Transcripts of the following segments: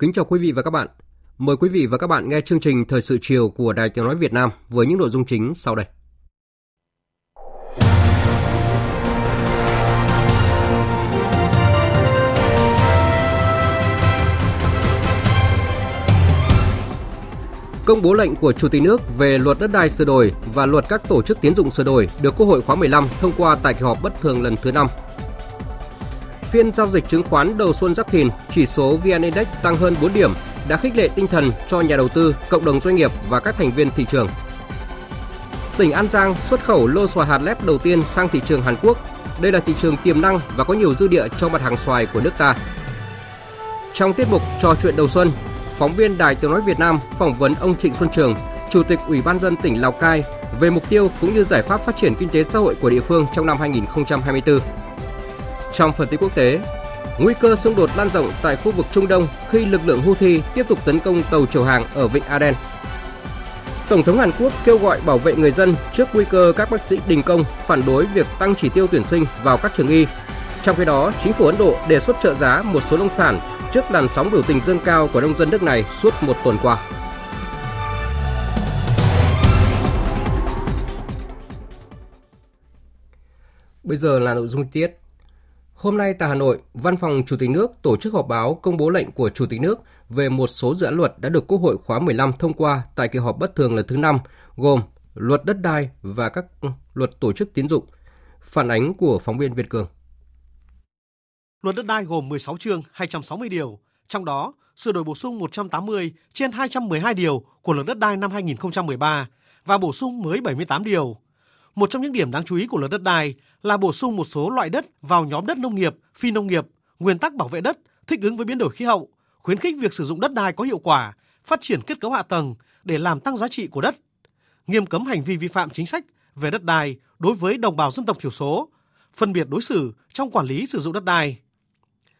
Kính chào quý vị và các bạn. Mời quý vị và các bạn nghe chương trình Thời sự chiều của Đài Tiếng Nói Việt Nam với những nội dung chính sau đây. Công bố lệnh của Chủ tịch nước về luật đất đai sửa đổi và luật các tổ chức tiến dụng sửa đổi được Quốc hội khóa 15 thông qua tại kỳ họp bất thường lần thứ 5 Phiên giao dịch chứng khoán đầu xuân Giáp Thìn, chỉ số VN Index tăng hơn 4 điểm đã khích lệ tinh thần cho nhà đầu tư, cộng đồng doanh nghiệp và các thành viên thị trường. Tỉnh An Giang xuất khẩu lô xoài hạt lép đầu tiên sang thị trường Hàn Quốc. Đây là thị trường tiềm năng và có nhiều dư địa cho mặt hàng xoài của nước ta. Trong tiết mục trò chuyện đầu xuân, phóng viên Đài Tiếng nói Việt Nam phỏng vấn ông Trịnh Xuân Trường, Chủ tịch Ủy ban dân tỉnh Lào Cai về mục tiêu cũng như giải pháp phát triển kinh tế xã hội của địa phương trong năm 2024. Trong phần tin quốc tế, nguy cơ xung đột lan rộng tại khu vực Trung Đông khi lực lượng Houthi tiếp tục tấn công tàu chở hàng ở Vịnh Aden. Tổng thống Hàn Quốc kêu gọi bảo vệ người dân trước nguy cơ các bác sĩ đình công phản đối việc tăng chỉ tiêu tuyển sinh vào các trường y. Trong khi đó, chính phủ Ấn Độ đề xuất trợ giá một số nông sản trước làn sóng biểu tình dâng cao của nông dân nước này suốt một tuần qua. Bây giờ là nội dung tiết. Hôm nay tại Hà Nội, Văn phòng Chủ tịch nước tổ chức họp báo công bố lệnh của Chủ tịch nước về một số dự án luật đã được Quốc hội khóa 15 thông qua tại kỳ họp bất thường lần thứ 5, gồm luật đất đai và các luật tổ chức tín dụng. Phản ánh của phóng viên Việt Cường. Luật đất đai gồm 16 chương 260 điều, trong đó sửa đổi bổ sung 180 trên 212 điều của luật đất đai năm 2013 và bổ sung mới 78 điều. Một trong những điểm đáng chú ý của luật đất đai là bổ sung một số loại đất vào nhóm đất nông nghiệp, phi nông nghiệp, nguyên tắc bảo vệ đất, thích ứng với biến đổi khí hậu, khuyến khích việc sử dụng đất đai có hiệu quả, phát triển kết cấu hạ tầng để làm tăng giá trị của đất, nghiêm cấm hành vi vi phạm chính sách về đất đai đối với đồng bào dân tộc thiểu số, phân biệt đối xử trong quản lý sử dụng đất đai.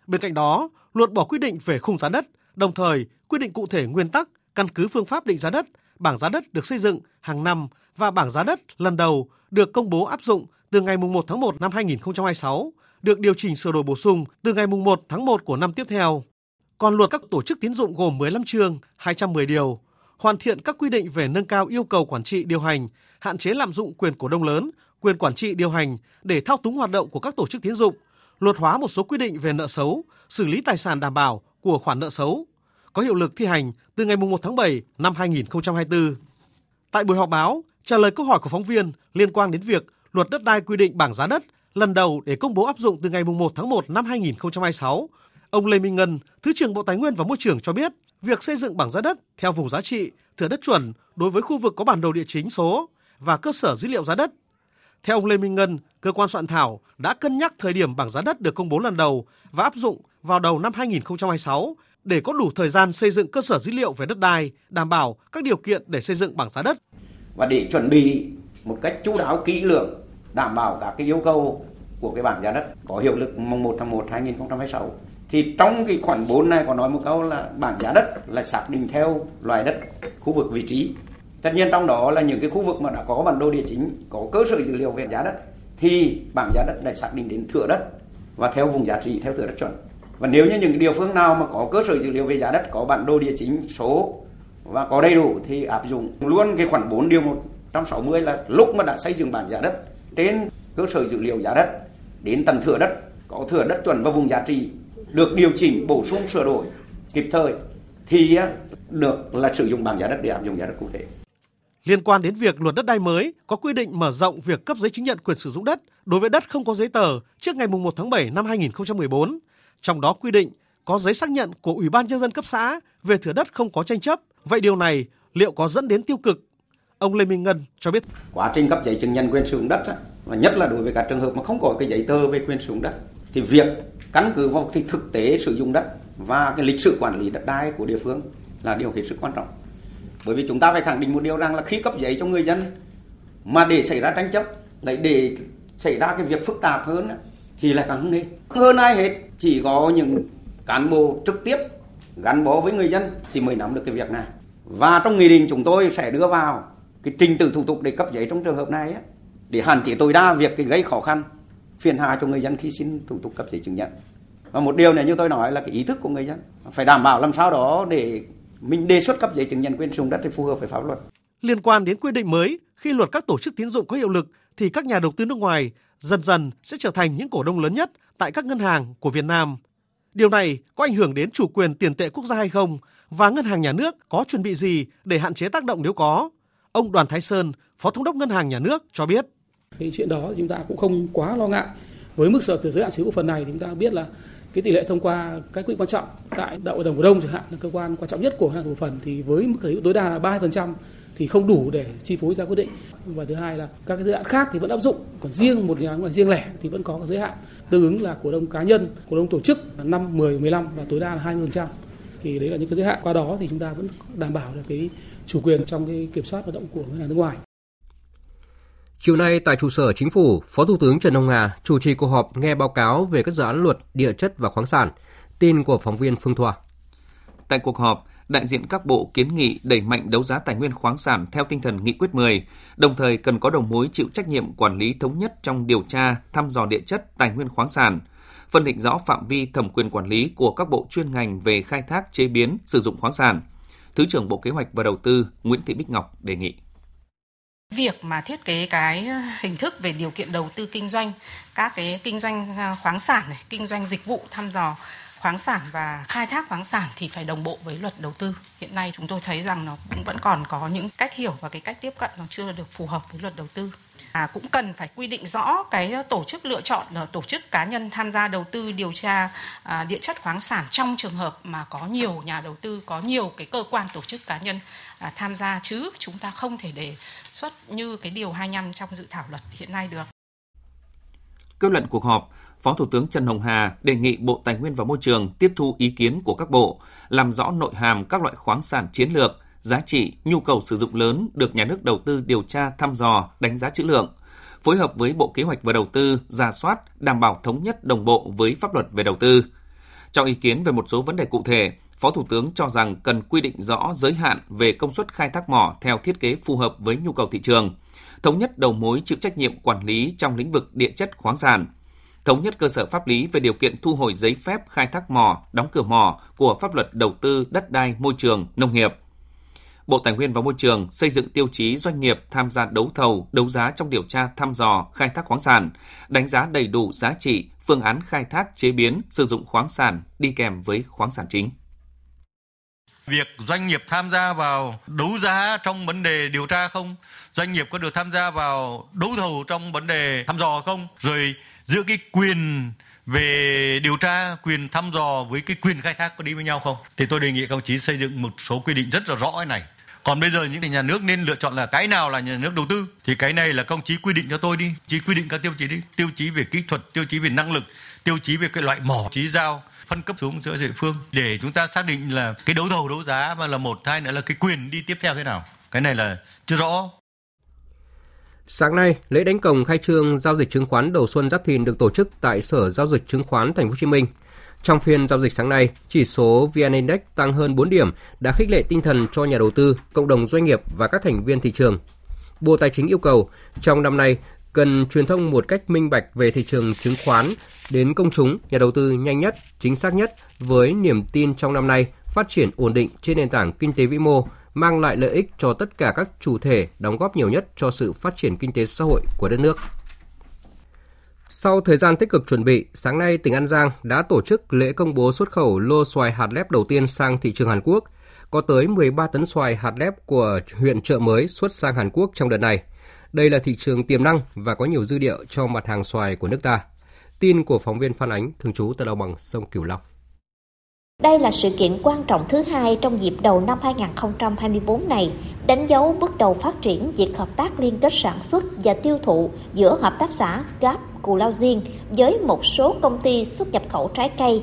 Bên cạnh đó, luật bỏ quy định về khung giá đất, đồng thời quy định cụ thể nguyên tắc, căn cứ phương pháp định giá đất, bảng giá đất được xây dựng hàng năm và bảng giá đất lần đầu được công bố áp dụng từ ngày 1 tháng 1 năm 2026, được điều chỉnh sửa đổi bổ sung từ ngày 1 tháng 1 của năm tiếp theo. Còn luật các tổ chức tín dụng gồm 15 chương, 210 điều, hoàn thiện các quy định về nâng cao yêu cầu quản trị điều hành, hạn chế lạm dụng quyền cổ đông lớn, quyền quản trị điều hành để thao túng hoạt động của các tổ chức tín dụng, luật hóa một số quy định về nợ xấu, xử lý tài sản đảm bảo của khoản nợ xấu, có hiệu lực thi hành từ ngày 1 tháng 7 năm 2024. Tại buổi họp báo, trả lời câu hỏi của phóng viên liên quan đến việc luật đất đai quy định bảng giá đất lần đầu để công bố áp dụng từ ngày 1 tháng 1 năm 2026, ông Lê Minh Ngân, Thứ trưởng Bộ Tài nguyên và Môi trường cho biết, việc xây dựng bảng giá đất theo vùng giá trị, thửa đất chuẩn đối với khu vực có bản đồ địa chính số và cơ sở dữ liệu giá đất. Theo ông Lê Minh Ngân, cơ quan soạn thảo đã cân nhắc thời điểm bảng giá đất được công bố lần đầu và áp dụng vào đầu năm 2026 để có đủ thời gian xây dựng cơ sở dữ liệu về đất đai, đảm bảo các điều kiện để xây dựng bảng giá đất. Và để chuẩn bị một cách chú đáo, kỹ lưỡng, đảm bảo các cái yêu cầu của cái bảng giá đất có hiệu lực mùng 1 tháng 1 2026 thì trong cái khoản 4 này có nói một câu là bảng giá đất là xác định theo loại đất, khu vực, vị trí. Tất nhiên trong đó là những cái khu vực mà đã có bản đồ địa chính, có cơ sở dữ liệu về giá đất, thì bảng giá đất đã xác định đến thửa đất và theo vùng giá trị, theo thửa đất chuẩn. Và nếu như những địa phương nào mà có cơ sở dữ liệu về giá đất, có bản đồ địa chính, số và có đầy đủ thì áp dụng luôn cái khoản 4 điều 160 là lúc mà đã xây dựng bảng giá đất, trên cơ sở dữ liệu giá đất, đến tầng thửa đất, có thửa đất chuẩn và vùng giá trị, được điều chỉnh, bổ sung, sửa đổi kịp thời thì được là sử dụng bảng giá đất để áp dụng giá đất cụ thể. liên quan đến việc luật đất đai mới, có quy định mở rộng việc cấp giấy chứng nhận quyền sử dụng đất đối với đất không có giấy tờ trước ngày 1 tháng 7 năm 2014. Trong đó quy định có giấy xác nhận của Ủy ban nhân dân cấp xã về thửa đất không có tranh chấp. Vậy điều này liệu có dẫn đến tiêu cực? Ông Lê Minh Ngân cho biết. Quá trình cấp giấy chứng nhận quyền sử dụng đất và nhất là đối với các trường hợp mà không có cái giấy tờ về quyền sử dụng đất, thì việc căn cứ vào cái thực tế sử dụng đất và cái lịch sử quản lý đất đai của địa phương là điều hết sức quan trọng. Bởi vì chúng ta phải khẳng định một điều rằng là khi cấp giấy cho người dân mà để xảy ra tranh chấp, lại để xảy ra cái việc phức tạp hơn thì là càng nên hơn ai hết, chỉ có những cán bộ trực tiếp gắn bó với người dân thì mới nắm được cái việc này và trong nghị định chúng tôi sẽ đưa vào cái trình tự thủ tục để cấp giấy trong trường hợp này để hạn chế tối đa việc cái gây khó khăn phiền hà cho người dân khi xin thủ tục cấp giấy chứng nhận và một điều này như tôi nói là cái ý thức của người dân phải đảm bảo làm sao đó để mình đề xuất cấp giấy chứng nhận quyền sử dụng đất thì phù hợp với pháp luật. Liên quan đến quy định mới, khi luật các tổ chức tín dụng có hiệu lực thì các nhà đầu tư nước ngoài dần dần sẽ trở thành những cổ đông lớn nhất tại các ngân hàng của Việt Nam. Điều này có ảnh hưởng đến chủ quyền tiền tệ quốc gia hay không và ngân hàng nhà nước có chuẩn bị gì để hạn chế tác động nếu có? Ông Đoàn Thái Sơn, Phó Thống đốc Ngân hàng Nhà nước cho biết. Cái chuyện đó chúng ta cũng không quá lo ngại. Với mức sở từ giới hạn sở hữu phần này thì chúng ta biết là cái tỷ lệ thông qua các quỹ quan trọng tại đại hội đồng cổ đông chẳng hạn là cơ quan quan trọng nhất của ngân hàng cổ phần thì với mức sở hữu tối đa là 30% thì không đủ để chi phối ra quyết định và thứ hai là các cái giới hạn khác thì vẫn áp dụng còn riêng một nhà ngoài riêng lẻ thì vẫn có cái giới hạn tương ứng là cổ đông cá nhân cổ đông tổ chức là năm 10 15 và tối đa là 20% thì đấy là những cái giới hạn qua đó thì chúng ta vẫn đảm bảo được cái chủ quyền trong cái kiểm soát hoạt động của ngân hàng nước ngoài Chiều nay tại trụ sở chính phủ, Phó Thủ tướng Trần Hồng Hà chủ trì cuộc họp nghe báo cáo về các dự án luật địa chất và khoáng sản. Tin của phóng viên Phương Thoa. Tại cuộc họp, đại diện các bộ kiến nghị đẩy mạnh đấu giá tài nguyên khoáng sản theo tinh thần nghị quyết 10, đồng thời cần có đầu mối chịu trách nhiệm quản lý thống nhất trong điều tra, thăm dò địa chất, tài nguyên khoáng sản, phân định rõ phạm vi thẩm quyền quản lý của các bộ chuyên ngành về khai thác, chế biến, sử dụng khoáng sản. Thứ trưởng Bộ Kế hoạch và Đầu tư Nguyễn Thị Bích Ngọc đề nghị. Việc mà thiết kế cái hình thức về điều kiện đầu tư kinh doanh, các cái kinh doanh à, khoáng sản này, kinh doanh dịch vụ thăm dò khoáng sản và khai thác khoáng sản thì phải đồng bộ với luật đầu tư. Hiện nay chúng tôi thấy rằng nó cũng vẫn còn có những cách hiểu và cái cách tiếp cận nó chưa được phù hợp với luật đầu tư. À, cũng cần phải quy định rõ cái tổ chức lựa chọn là tổ chức cá nhân tham gia đầu tư điều tra à, địa chất khoáng sản trong trường hợp mà có nhiều nhà đầu tư có nhiều cái cơ quan tổ chức cá nhân à, tham gia chứ chúng ta không thể đề xuất như cái điều 25 trong dự thảo luật hiện nay được. Kết luận cuộc họp, Phó Thủ tướng Trần Hồng Hà đề nghị Bộ Tài nguyên và Môi trường tiếp thu ý kiến của các bộ, làm rõ nội hàm các loại khoáng sản chiến lược, giá trị, nhu cầu sử dụng lớn được nhà nước đầu tư điều tra, thăm dò, đánh giá trữ lượng, phối hợp với Bộ Kế hoạch và Đầu tư, ra soát, đảm bảo thống nhất đồng bộ với pháp luật về đầu tư. Cho ý kiến về một số vấn đề cụ thể, Phó Thủ tướng cho rằng cần quy định rõ giới hạn về công suất khai thác mỏ theo thiết kế phù hợp với nhu cầu thị trường, thống nhất đầu mối chịu trách nhiệm quản lý trong lĩnh vực địa chất khoáng sản, thống nhất cơ sở pháp lý về điều kiện thu hồi giấy phép khai thác mỏ, đóng cửa mỏ của pháp luật đầu tư đất đai môi trường, nông nghiệp. Bộ Tài nguyên và Môi trường xây dựng tiêu chí doanh nghiệp tham gia đấu thầu, đấu giá trong điều tra thăm dò, khai thác khoáng sản, đánh giá đầy đủ giá trị, phương án khai thác, chế biến, sử dụng khoáng sản đi kèm với khoáng sản chính. Việc doanh nghiệp tham gia vào đấu giá trong vấn đề điều tra không? Doanh nghiệp có được tham gia vào đấu thầu trong vấn đề thăm dò không? Rồi giữa cái quyền về điều tra quyền thăm dò với cái quyền khai thác có đi với nhau không thì tôi đề nghị các ông chí xây dựng một số quy định rất là rõ này còn bây giờ những nhà nước nên lựa chọn là cái nào là nhà nước đầu tư? Thì cái này là công chí quy định cho tôi đi. Chí quy định các tiêu chí đi. Tiêu chí về kỹ thuật tiêu chí về năng lực tiêu chí về cái loại mỏ chí giao phân cấp xuống giữa địa phương. Để chúng ta xác định là cái đấu thầu đấu giá mà là một hai nữa là cái quyền đi tiếp theo thế nào. Cái này là chưa rõ. Sáng nay, lễ đánh cổng khai trương giao dịch chứng khoán đầu xuân Giáp Thìn được tổ chức tại Sở Giao dịch Chứng khoán Thành phố Hồ Chí Minh. Trong phiên giao dịch sáng nay, chỉ số VN Index tăng hơn 4 điểm đã khích lệ tinh thần cho nhà đầu tư, cộng đồng doanh nghiệp và các thành viên thị trường. Bộ Tài chính yêu cầu trong năm nay cần truyền thông một cách minh bạch về thị trường chứng khoán đến công chúng, nhà đầu tư nhanh nhất, chính xác nhất với niềm tin trong năm nay phát triển ổn định trên nền tảng kinh tế vĩ mô, mang lại lợi ích cho tất cả các chủ thể đóng góp nhiều nhất cho sự phát triển kinh tế xã hội của đất nước. Sau thời gian tích cực chuẩn bị, sáng nay tỉnh An Giang đã tổ chức lễ công bố xuất khẩu lô xoài hạt lép đầu tiên sang thị trường Hàn Quốc. Có tới 13 tấn xoài hạt lép của huyện chợ mới xuất sang Hàn Quốc trong đợt này. Đây là thị trường tiềm năng và có nhiều dư địa cho mặt hàng xoài của nước ta. Tin của phóng viên Phan Ánh, thường trú tại đồng bằng sông Cửu Long. Đây là sự kiện quan trọng thứ hai trong dịp đầu năm 2024 này, đánh dấu bước đầu phát triển việc hợp tác liên kết sản xuất và tiêu thụ giữa hợp tác xã GAP Cù Lao Diên với một số công ty xuất nhập khẩu trái cây.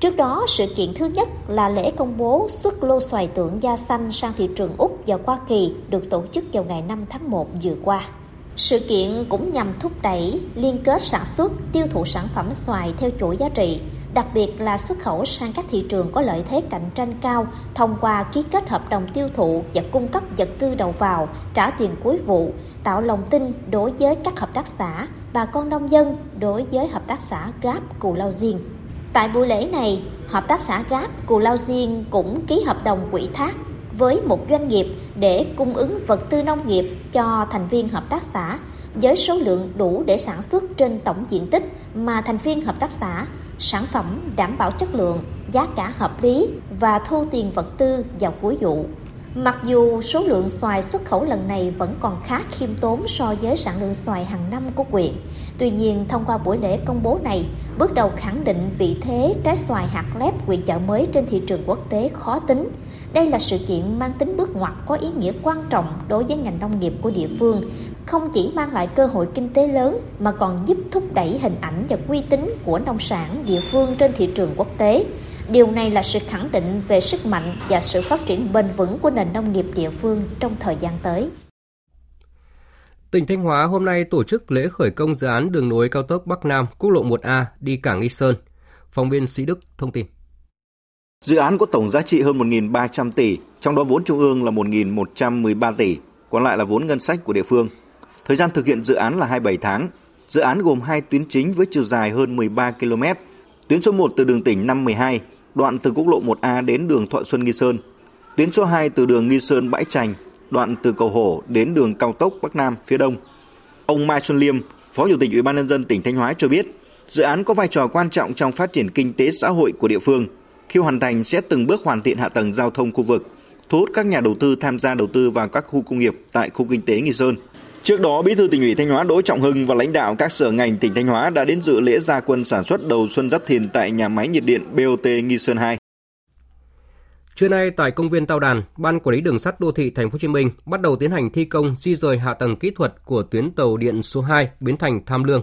Trước đó, sự kiện thứ nhất là lễ công bố xuất lô xoài tượng da xanh sang thị trường Úc và Hoa Kỳ được tổ chức vào ngày 5 tháng 1 vừa qua. Sự kiện cũng nhằm thúc đẩy liên kết sản xuất, tiêu thụ sản phẩm xoài theo chuỗi giá trị, đặc biệt là xuất khẩu sang các thị trường có lợi thế cạnh tranh cao thông qua ký kết hợp đồng tiêu thụ và cung cấp vật tư đầu vào, trả tiền cuối vụ, tạo lòng tin đối với các hợp tác xã, bà con nông dân đối với hợp tác xã Gáp Cù Lao Diên. Tại buổi lễ này, hợp tác xã Gáp Cù Lao Diên cũng ký hợp đồng quỹ thác với một doanh nghiệp để cung ứng vật tư nông nghiệp cho thành viên hợp tác xã với số lượng đủ để sản xuất trên tổng diện tích mà thành viên hợp tác xã sản phẩm đảm bảo chất lượng, giá cả hợp lý và thu tiền vật tư vào cuối vụ. Mặc dù số lượng xoài xuất khẩu lần này vẫn còn khá khiêm tốn so với sản lượng xoài hàng năm của quyện, tuy nhiên thông qua buổi lễ công bố này, bước đầu khẳng định vị thế trái xoài hạt lép quyện chợ mới trên thị trường quốc tế khó tính. Đây là sự kiện mang tính bước ngoặt có ý nghĩa quan trọng đối với ngành nông nghiệp của địa phương, không chỉ mang lại cơ hội kinh tế lớn mà còn giúp thúc đẩy hình ảnh và uy tín của nông sản địa phương trên thị trường quốc tế. Điều này là sự khẳng định về sức mạnh và sự phát triển bền vững của nền nông nghiệp địa phương trong thời gian tới. Tỉnh Thanh Hóa hôm nay tổ chức lễ khởi công dự án đường nối cao tốc Bắc Nam quốc lộ 1A đi cảng Nghi Sơn. Phóng viên Sĩ Đức thông tin. Dự án có tổng giá trị hơn 1.300 tỷ, trong đó vốn trung ương là 1.113 tỷ, còn lại là vốn ngân sách của địa phương. Thời gian thực hiện dự án là 27 tháng. Dự án gồm hai tuyến chính với chiều dài hơn 13 km. Tuyến số 1 từ đường tỉnh 512, đoạn từ quốc lộ 1A đến đường Thọ Xuân Nghi Sơn. Tuyến số 2 từ đường Nghi Sơn Bãi Trành, đoạn từ cầu Hổ đến đường cao tốc Bắc Nam phía đông. Ông Mai Xuân Liêm, Phó Chủ tịch Ủy ban nhân dân tỉnh Thanh Hóa cho biết, dự án có vai trò quan trọng trong phát triển kinh tế xã hội của địa phương. Khi hoàn thành sẽ từng bước hoàn thiện hạ tầng giao thông khu vực, thu hút các nhà đầu tư tham gia đầu tư vào các khu công nghiệp tại khu kinh tế Nghi Sơn. Trước đó, Bí thư tỉnh ủy Thanh Hóa Đỗ Trọng Hưng và lãnh đạo các sở ngành tỉnh Thanh Hóa đã đến dự lễ gia quân sản xuất đầu xuân Giáp Thìn tại nhà máy nhiệt điện BOT Nghi Sơn 2. Trưa nay tại công viên Tao Đàn, Ban Quản lý Đường sắt Đô thị Thành phố Hồ Chí Minh bắt đầu tiến hành thi công di rời hạ tầng kỹ thuật của tuyến tàu điện số 2 Bến Thành Tham Lương.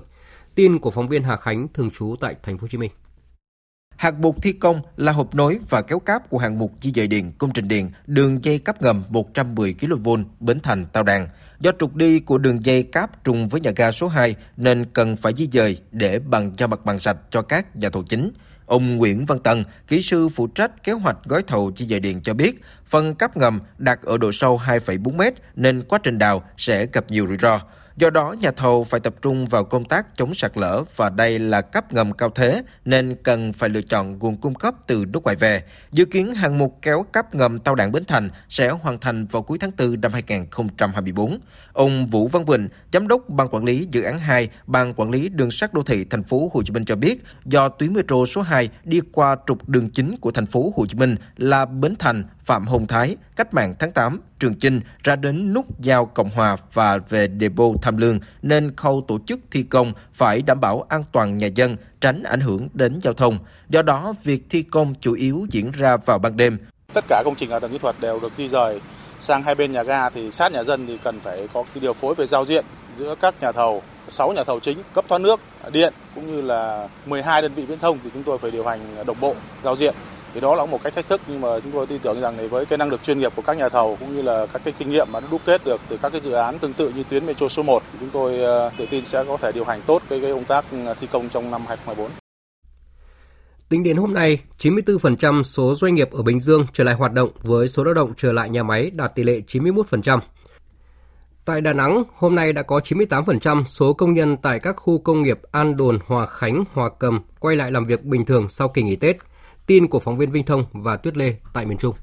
Tin của phóng viên Hà Khánh thường trú tại Thành phố Hồ Chí Minh. Hạng mục thi công là hộp nối và kéo cáp của hạng mục di dời điện công trình điện đường dây cáp ngầm 110 kV Bến Thành Tao Đàn. Do trục đi của đường dây cáp trùng với nhà ga số 2 nên cần phải di dời để bằng cho mặt bằng sạch cho các nhà thầu chính. Ông Nguyễn Văn Tân, kỹ sư phụ trách kế hoạch gói thầu di dời điện cho biết, phần cáp ngầm đặt ở độ sâu 2,4 m nên quá trình đào sẽ gặp nhiều rủi ro. Do đó, nhà thầu phải tập trung vào công tác chống sạt lở và đây là cấp ngầm cao thế nên cần phải lựa chọn nguồn cung cấp từ nước ngoài về. Dự kiến hạng mục kéo cấp ngầm Tàu đạn Bến Thành sẽ hoàn thành vào cuối tháng 4 năm 2024. Ông Vũ Văn Bình, giám đốc ban quản lý dự án 2, ban quản lý đường sắt đô thị thành phố Hồ Chí Minh cho biết, do tuyến metro số 2 đi qua trục đường chính của thành phố Hồ Chí Minh là Bến Thành, Phạm Hồng Thái, Cách mạng tháng 8, Trường Chinh ra đến nút giao Cộng Hòa và về depot Tham Lương nên khâu tổ chức thi công phải đảm bảo an toàn nhà dân, tránh ảnh hưởng đến giao thông. Do đó, việc thi công chủ yếu diễn ra vào ban đêm. Tất cả công trình hạ tầng kỹ thuật đều được di rời sang hai bên nhà ga thì sát nhà dân thì cần phải có cái điều phối về giao diện giữa các nhà thầu, 6 nhà thầu chính cấp thoát nước, điện cũng như là 12 đơn vị viễn thông thì chúng tôi phải điều hành đồng bộ giao diện thì đó là một cách thách thức nhưng mà chúng tôi tin tưởng rằng với cái năng lực chuyên nghiệp của các nhà thầu cũng như là các cái kinh nghiệm mà đã đúc kết được từ các cái dự án tương tự như tuyến metro số 1 chúng tôi ờ, tự tin sẽ có thể điều hành tốt cái, cái công tác ừ, thi công trong năm 2024. Tính đến hôm nay, 94% số doanh nghiệp ở Bình Dương trở lại hoạt động với số lao động trở lại nhà máy đạt tỷ lệ 91%. Tại Đà Nẵng, hôm nay đã có 98% số công nhân tại các khu công nghiệp An Đồn, Hòa Khánh, Hòa Cầm quay lại làm việc bình thường sau kỳ nghỉ Tết. Tin của phóng viên Vinh Thông và Tuyết Lê tại miền Trung.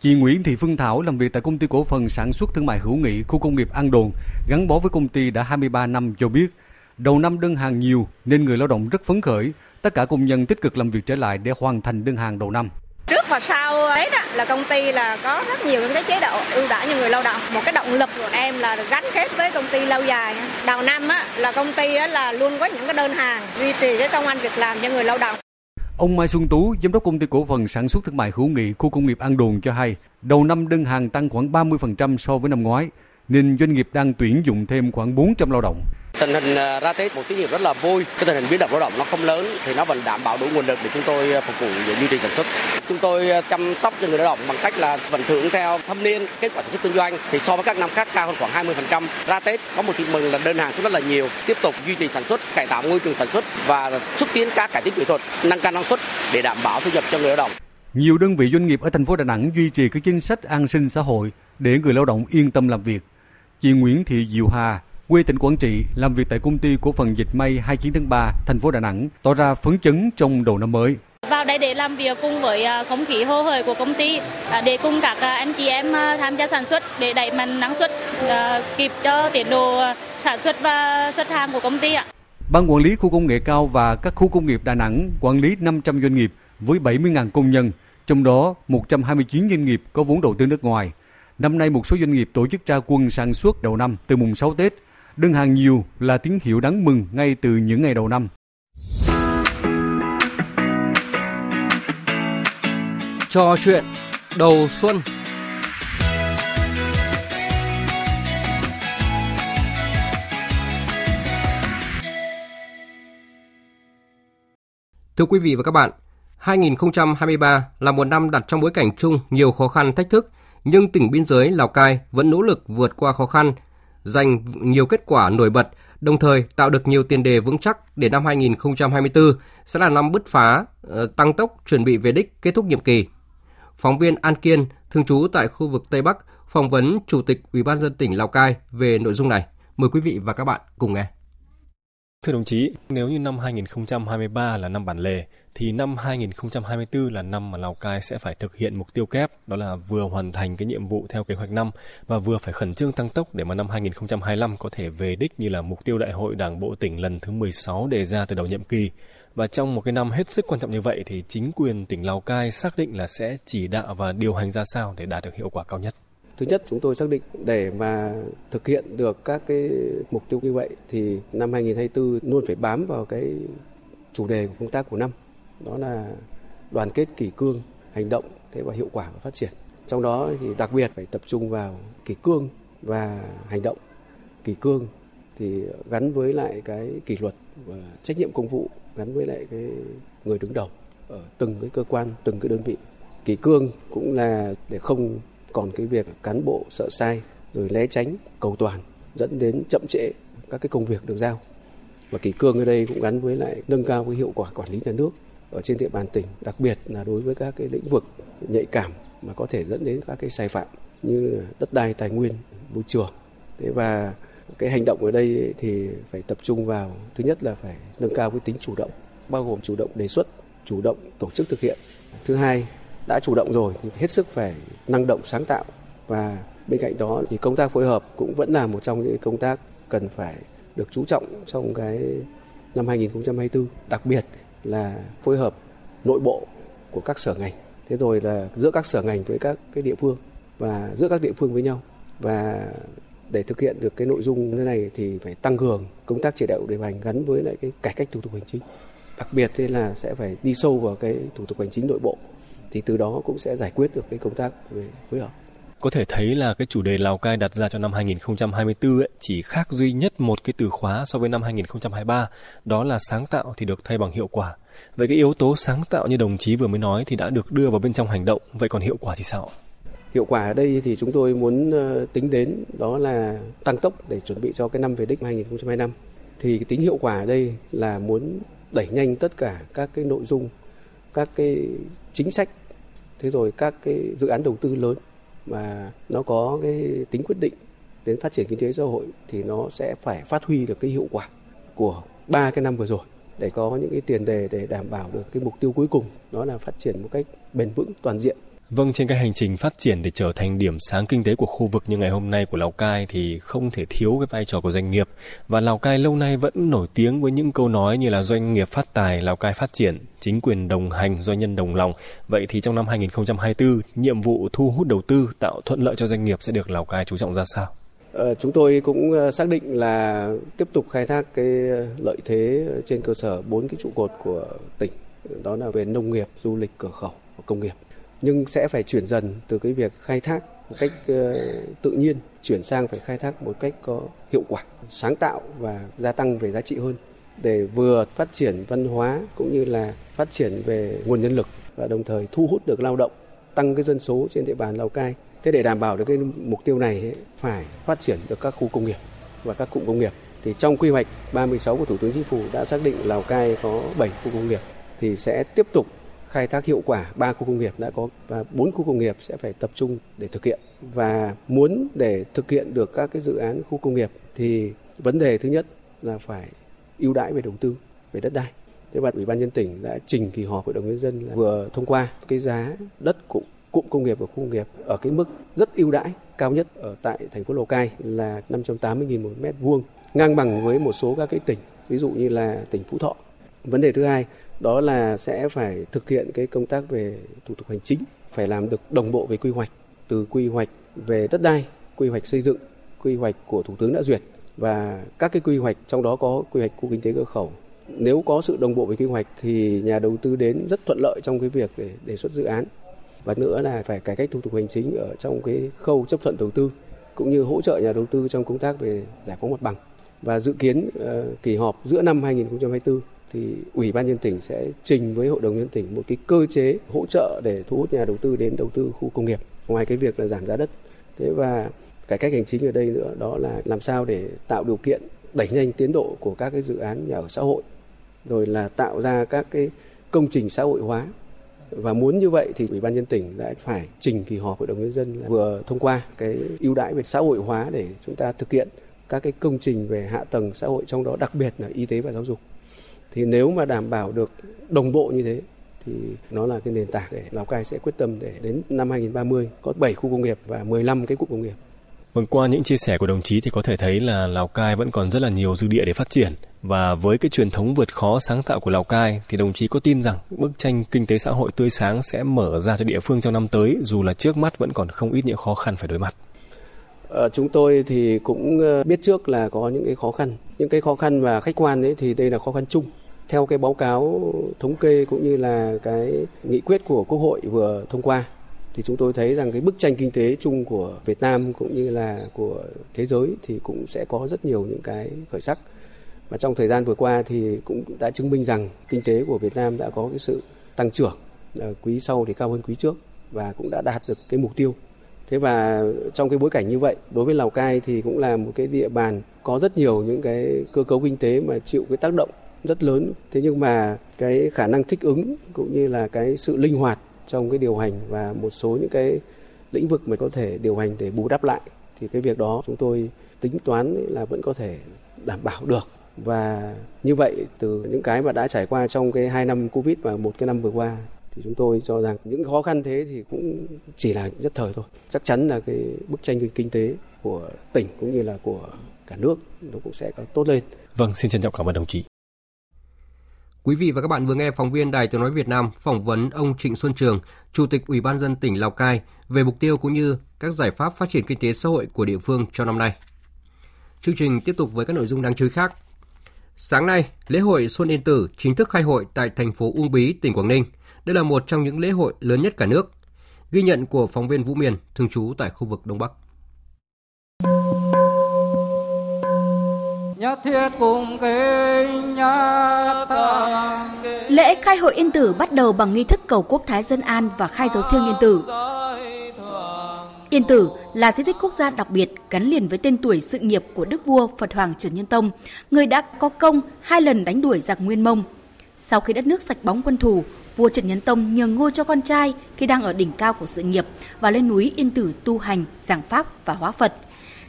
Chị Nguyễn Thị Phương Thảo làm việc tại công ty cổ phần sản xuất thương mại hữu nghị khu công nghiệp An Đồn, gắn bó với công ty đã 23 năm cho biết, đầu năm đơn hàng nhiều nên người lao động rất phấn khởi, tất cả công nhân tích cực làm việc trở lại để hoàn thành đơn hàng đầu năm. Trước và sau Tết là công ty là có rất nhiều những cái chế độ ưu đãi cho người lao động. Một cái động lực của em là gắn kết với công ty lâu dài. Đầu năm á, là công ty á, là luôn có những cái đơn hàng duy trì cái công an việc làm cho người lao động. Ông Mai Xuân Tú, giám đốc công ty cổ phần sản xuất thương mại hữu nghị khu công nghiệp An Đồn cho hay, đầu năm đơn hàng tăng khoảng 30% so với năm ngoái, nên doanh nghiệp đang tuyển dụng thêm khoảng 400 lao động. Tình hình à, ra Tết một tín hiệu rất là vui. Cái tình hình biến động lao động nó không lớn thì nó vẫn đảm bảo đủ nguồn lực để chúng tôi à, phục vụ để duy trì sản xuất. Chúng tôi à, chăm sóc cho người lao động bằng cách là vẫn thưởng theo thâm niên kết quả sản xuất kinh doanh thì so với các năm khác cao hơn khoảng 20%. Ra Tết có một tin mừng là đơn hàng cũng rất là nhiều, tiếp tục duy trì sản xuất, cải tạo môi trường sản xuất và xúc tiến các cải tiến kỹ thuật, nâng cao năng suất để đảm bảo thu nhập cho người lao động. Nhiều đơn vị doanh nghiệp ở thành phố Đà Nẵng duy trì các chính sách an sinh xã hội để người lao động yên tâm làm việc. Chị Nguyễn Thị Diệu Hà, quê tỉnh Quảng Trị, làm việc tại công ty cổ phần dịch may 29 tháng 3, thành phố Đà Nẵng, tỏ ra phấn chấn trong đầu năm mới. Vào đây để làm việc cùng với à, không khí hô hởi của công ty, à, để cùng các à, anh chị em tham gia sản xuất để đẩy mạnh năng suất kịp cho tiến độ sản xuất và xuất hàng của công ty ạ. Ban quản lý khu công nghệ cao và các khu công nghiệp Đà Nẵng quản lý 500 doanh nghiệp với 70.000 công nhân, trong đó 129 doanh nghiệp có vốn đầu tư nước ngoài. Năm nay một số doanh nghiệp tổ chức ra quân sản xuất đầu năm từ mùng 6 Tết. Đơn hàng nhiều là tín hiệu đáng mừng ngay từ những ngày đầu năm. Trò chuyện đầu xuân Thưa quý vị và các bạn, 2023 là một năm đặt trong bối cảnh chung nhiều khó khăn thách thức nhưng tỉnh biên giới Lào Cai vẫn nỗ lực vượt qua khó khăn, giành nhiều kết quả nổi bật, đồng thời tạo được nhiều tiền đề vững chắc để năm 2024 sẽ là năm bứt phá, ờ, tăng tốc chuẩn bị về đích kết thúc nhiệm kỳ. Phóng viên An Kiên, thường trú tại khu vực Tây Bắc, phỏng vấn Chủ tịch Ủy ban dân tỉnh Lào Cai về nội dung này. Mời quý vị và các bạn cùng nghe. Thưa đồng chí, nếu như năm 2023 là năm bản lề, thì năm 2024 là năm mà Lào Cai sẽ phải thực hiện mục tiêu kép, đó là vừa hoàn thành cái nhiệm vụ theo kế hoạch năm và vừa phải khẩn trương tăng tốc để mà năm 2025 có thể về đích như là mục tiêu đại hội Đảng bộ tỉnh lần thứ 16 đề ra từ đầu nhiệm kỳ. Và trong một cái năm hết sức quan trọng như vậy thì chính quyền tỉnh Lào Cai xác định là sẽ chỉ đạo và điều hành ra sao để đạt được hiệu quả cao nhất. Thứ nhất chúng tôi xác định để mà thực hiện được các cái mục tiêu như vậy thì năm 2024 luôn phải bám vào cái chủ đề của công tác của năm. Đó là đoàn kết kỷ cương, hành động thế và hiệu quả và phát triển. Trong đó thì đặc biệt phải tập trung vào kỷ cương và hành động. Kỷ cương thì gắn với lại cái kỷ luật và trách nhiệm công vụ, gắn với lại cái người đứng đầu ở từng cái cơ quan, từng cái đơn vị. Kỷ cương cũng là để không còn cái việc cán bộ sợ sai rồi né tránh cầu toàn dẫn đến chậm trễ các cái công việc được giao và kỷ cương ở đây cũng gắn với lại nâng cao cái hiệu quả quản lý nhà nước ở trên địa bàn tỉnh, đặc biệt là đối với các cái lĩnh vực nhạy cảm mà có thể dẫn đến các cái sai phạm như đất đai, tài nguyên, môi trường. Thế và cái hành động ở đây thì phải tập trung vào thứ nhất là phải nâng cao cái tính chủ động, bao gồm chủ động đề xuất, chủ động tổ chức thực hiện. Thứ hai, đã chủ động rồi thì hết sức phải năng động sáng tạo. Và bên cạnh đó thì công tác phối hợp cũng vẫn là một trong những công tác cần phải được chú trọng trong cái năm 2024, đặc biệt là phối hợp nội bộ của các sở ngành. Thế rồi là giữa các sở ngành với các cái địa phương và giữa các địa phương với nhau. Và để thực hiện được cái nội dung thế này thì phải tăng cường công tác chỉ đạo điều hành gắn với lại cái cải cách thủ tục hành chính. Đặc biệt thế là sẽ phải đi sâu vào cái thủ tục hành chính nội bộ thì từ đó cũng sẽ giải quyết được cái công tác về phối hợp có thể thấy là cái chủ đề Lào Cai đặt ra cho năm 2024 ấy, chỉ khác duy nhất một cái từ khóa so với năm 2023, đó là sáng tạo thì được thay bằng hiệu quả. Vậy cái yếu tố sáng tạo như đồng chí vừa mới nói thì đã được đưa vào bên trong hành động, vậy còn hiệu quả thì sao? Hiệu quả ở đây thì chúng tôi muốn ờ, tính đến đó là tăng tốc để chuẩn bị cho cái năm về đích 2025. Thì cái tính hiệu quả ở đây là muốn đẩy nhanh tất cả các cái nội dung, các cái chính sách, thế rồi các cái dự án đầu tư lớn mà nó có cái tính quyết định đến phát triển kinh tế xã hội thì nó sẽ phải phát huy được cái hiệu quả của ba cái năm vừa rồi để có những cái tiền đề để đảm bảo được cái mục tiêu cuối cùng đó là phát triển một cách bền vững toàn diện. Vâng, trên cái hành trình phát triển để trở thành điểm sáng kinh tế của khu vực như ngày hôm nay của Lào Cai thì không thể thiếu cái vai trò của doanh nghiệp. Và Lào Cai lâu nay vẫn nổi tiếng với những câu nói như là doanh nghiệp phát tài, Lào Cai phát triển, chính quyền đồng hành, doanh nhân đồng lòng. Vậy thì trong năm 2024, nhiệm vụ thu hút đầu tư, tạo thuận lợi cho doanh nghiệp sẽ được Lào Cai chú trọng ra sao? Ờ, chúng tôi cũng ờ, xác định là tiếp tục khai thác cái ờ, lợi thế trên cơ sở bốn cái trụ cột của tỉnh đó là về nông nghiệp, du lịch, cửa khẩu và công nghiệp. Nhưng sẽ phải chuyển dần từ cái việc khai thác một cách ờ, tự nhiên chuyển sang phải khai thác một cách có hiệu quả, sáng tạo và gia tăng về giá trị hơn để vừa phát triển văn hóa cũng như là phát triển về nguồn nhân lực và đồng thời thu hút được lao động, tăng cái dân số trên địa bàn Lào Cai Thế để đảm bảo được cái mục tiêu này ấy, phải phát triển được các khu công nghiệp và các cụm công nghiệp. Thì trong quy hoạch 36 của Thủ tướng Chính phủ đã xác định Lào Cai có 7 khu công nghiệp thì sẽ tiếp tục khai thác hiệu quả ba khu công nghiệp đã có và bốn khu công nghiệp sẽ phải tập trung để thực hiện và muốn để thực hiện được các cái dự án khu công nghiệp thì vấn đề thứ nhất là phải ưu đãi về đầu tư về đất đai. Thế và Ủy ban nhân tỉnh đã trình kỳ họp hội đồng nhân dân là vừa thông qua cái giá đất cụm cụm công nghiệp và khu công nghiệp ở cái mức rất ưu đãi cao nhất ở tại thành phố Lào Cai là 580.000 một mét vuông, ngang bằng với một số các cái tỉnh, ví dụ như là tỉnh Phú Thọ. Vấn đề thứ hai đó là sẽ phải thực hiện cái công tác về thủ tục hành chính, phải làm được đồng bộ về quy hoạch, từ quy hoạch về đất đai, quy hoạch xây dựng, quy hoạch của Thủ tướng đã duyệt và các cái quy hoạch trong đó có quy hoạch khu kinh tế cửa khẩu. Nếu có sự đồng bộ về quy hoạch thì nhà đầu tư đến rất thuận lợi trong cái việc để đề xuất dự án và nữa là phải cải cách thủ tục hành chính ở trong cái khâu chấp thuận đầu tư cũng như hỗ trợ nhà đầu tư trong công tác về giải phóng mặt bằng và dự kiến uh, kỳ họp giữa năm 2024 thì ủy ban nhân tỉnh sẽ trình với hội đồng nhân tỉnh một cái cơ chế hỗ trợ để thu hút nhà đầu tư đến đầu tư khu công nghiệp, ngoài cái việc là giảm giá đất. Thế và cải cách hành chính ở đây nữa, đó là làm sao để tạo điều kiện đẩy nhanh tiến độ của các cái dự án nhà ở xã hội, rồi là tạo ra các cái công trình xã hội hóa. Và muốn như vậy thì ủy ban nhân tỉnh đã phải trình kỳ họp hội đồng nhân dân vừa thông qua cái ưu đãi về xã hội hóa để chúng ta thực hiện các cái công trình về hạ tầng xã hội, trong đó đặc biệt là y tế và giáo dục thì nếu mà đảm bảo được đồng bộ như thế thì nó là cái nền tảng để Lào Cai sẽ quyết tâm để đến năm 2030 có 7 khu công nghiệp và 15 cái cụm công nghiệp. Vâng, qua những chia sẻ của đồng chí thì có thể thấy là Lào Cai vẫn còn rất là nhiều dư địa để phát triển và với cái truyền thống vượt khó sáng tạo của Lào Cai thì đồng chí có tin rằng bức tranh kinh tế xã hội tươi sáng sẽ mở ra cho địa phương trong năm tới dù là trước mắt vẫn còn không ít những khó khăn phải đối mặt. Ờ, chúng tôi thì cũng ờ, biết trước là có những cái khó khăn, những cái khó khăn và khách quan ấy thì đây là khó khăn chung. Theo cái báo cáo thống kê cũng như là cái nghị quyết của Quốc hội vừa thông qua thì chúng tôi thấy rằng cái bức tranh kinh tế chung của Việt Nam cũng như là của thế giới thì cũng sẽ có rất nhiều những cái khởi sắc và trong thời gian vừa qua thì cũng đã chứng minh rằng kinh tế của Việt Nam đã có cái sự tăng trưởng ờ, quý sau thì cao hơn quý trước và cũng đã đạt được cái mục tiêu. Thế và trong cái bối cảnh như vậy, đối với Lào Cai thì cũng là một cái địa bàn có rất nhiều những cái cơ cấu kinh tế mà chịu cái tác động rất lớn. Thế nhưng mà cái khả năng thích ứng cũng như là cái sự linh hoạt trong cái điều hành và một số những cái lĩnh vực mà có thể điều hành để bù đắp lại thì cái việc đó chúng tôi tính toán là vẫn có thể đảm bảo được và như vậy từ những cái mà đã trải qua trong cái hai năm covid và một cái năm vừa qua thì chúng tôi cho rằng những khó khăn thế thì cũng chỉ là nhất thời thôi chắc chắn là cái bức tranh kinh tế của tỉnh cũng như là của cả nước nó cũng sẽ có tốt lên vâng xin trân trọng cảm ơn đồng chí Quý vị và các bạn vừa nghe phóng viên Đài Tiếng nói Việt Nam phỏng vấn ông Trịnh Xuân Trường, Chủ tịch Ủy ban dân tỉnh Lào Cai về mục tiêu cũng như các giải pháp phát triển kinh tế xã hội của địa phương cho năm nay. Chương trình tiếp tục với các nội dung đáng chú ý khác. Sáng nay, lễ hội Xuân Yên Tử chính thức khai hội tại thành phố Uông Bí, tỉnh Quảng Ninh. Đây là một trong những lễ hội lớn nhất cả nước. Ghi nhận của phóng viên Vũ Miền, thường trú tại khu vực Đông Bắc. Lễ khai hội Yên Tử bắt đầu bằng nghi thức cầu quốc thái dân an và khai dấu thiêng Yên Tử. Yên Tử là di tích quốc gia đặc biệt gắn liền với tên tuổi sự nghiệp của Đức vua Phật Hoàng Trần Nhân Tông, người đã có công hai lần đánh đuổi giặc Nguyên Mông. Sau khi đất nước sạch bóng quân thù, vua Trần Nhân Tông nhường ngôi cho con trai khi đang ở đỉnh cao của sự nghiệp và lên núi Yên Tử tu hành, giảng pháp và hóa Phật.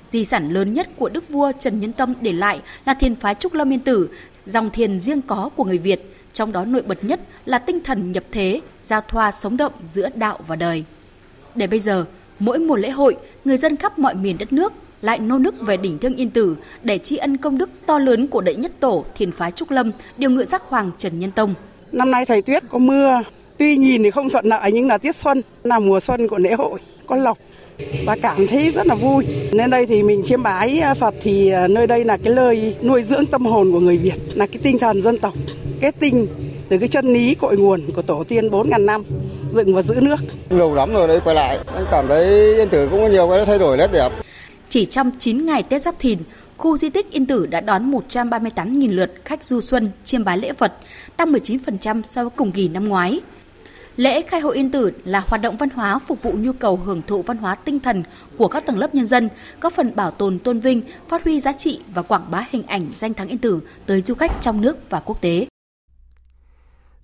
Di sản lớn nhất của Đức vua Trần Nhân Tông để lại là thiền phái Trúc Lâm Yên Tử, dòng thiền riêng có của người Việt, trong đó nổi bật nhất là tinh thần nhập thế, giao thoa sống động giữa đạo và đời. Để bây giờ, mỗi mùa lễ hội, người dân khắp mọi miền đất nước lại nô nức về đỉnh Thương Yên Tử để tri ân công đức to lớn của đệ nhất tổ thiền phái Trúc Lâm, điều ngự giác hoàng Trần Nhân Tông. Năm nay thời tiết có mưa, tuy nhìn thì không thuận lợi nhưng là tiết xuân, là mùa xuân của lễ hội, có lộc và cảm thấy rất là vui. Nên đây thì mình chiêm bái à, Phật thì à, nơi đây là cái lời nuôi dưỡng tâm hồn của người Việt, là cái tinh thần dân tộc, kết tinh từ cái chân lý cội nguồn của tổ tiên 4.000 năm dựng và giữ nước. Lâu lắm rồi đấy quay lại, anh cảm thấy Yên Tử cũng có nhiều cái thay đổi nét đẹp. Chỉ trong 9 ngày Tết Giáp Thìn, khu di tích Yên Tử đã đón 138.000 lượt khách du xuân chiêm bái lễ Phật, tăng 19% so với cùng kỳ năm ngoái. Lễ khai hội Yên Tử là hoạt động văn hóa phục vụ nhu cầu hưởng thụ văn hóa tinh thần của các tầng lớp nhân dân, góp phần bảo tồn tôn vinh, phát huy giá trị và quảng bá hình ảnh danh thắng Yên Tử tới du khách trong nước và quốc tế.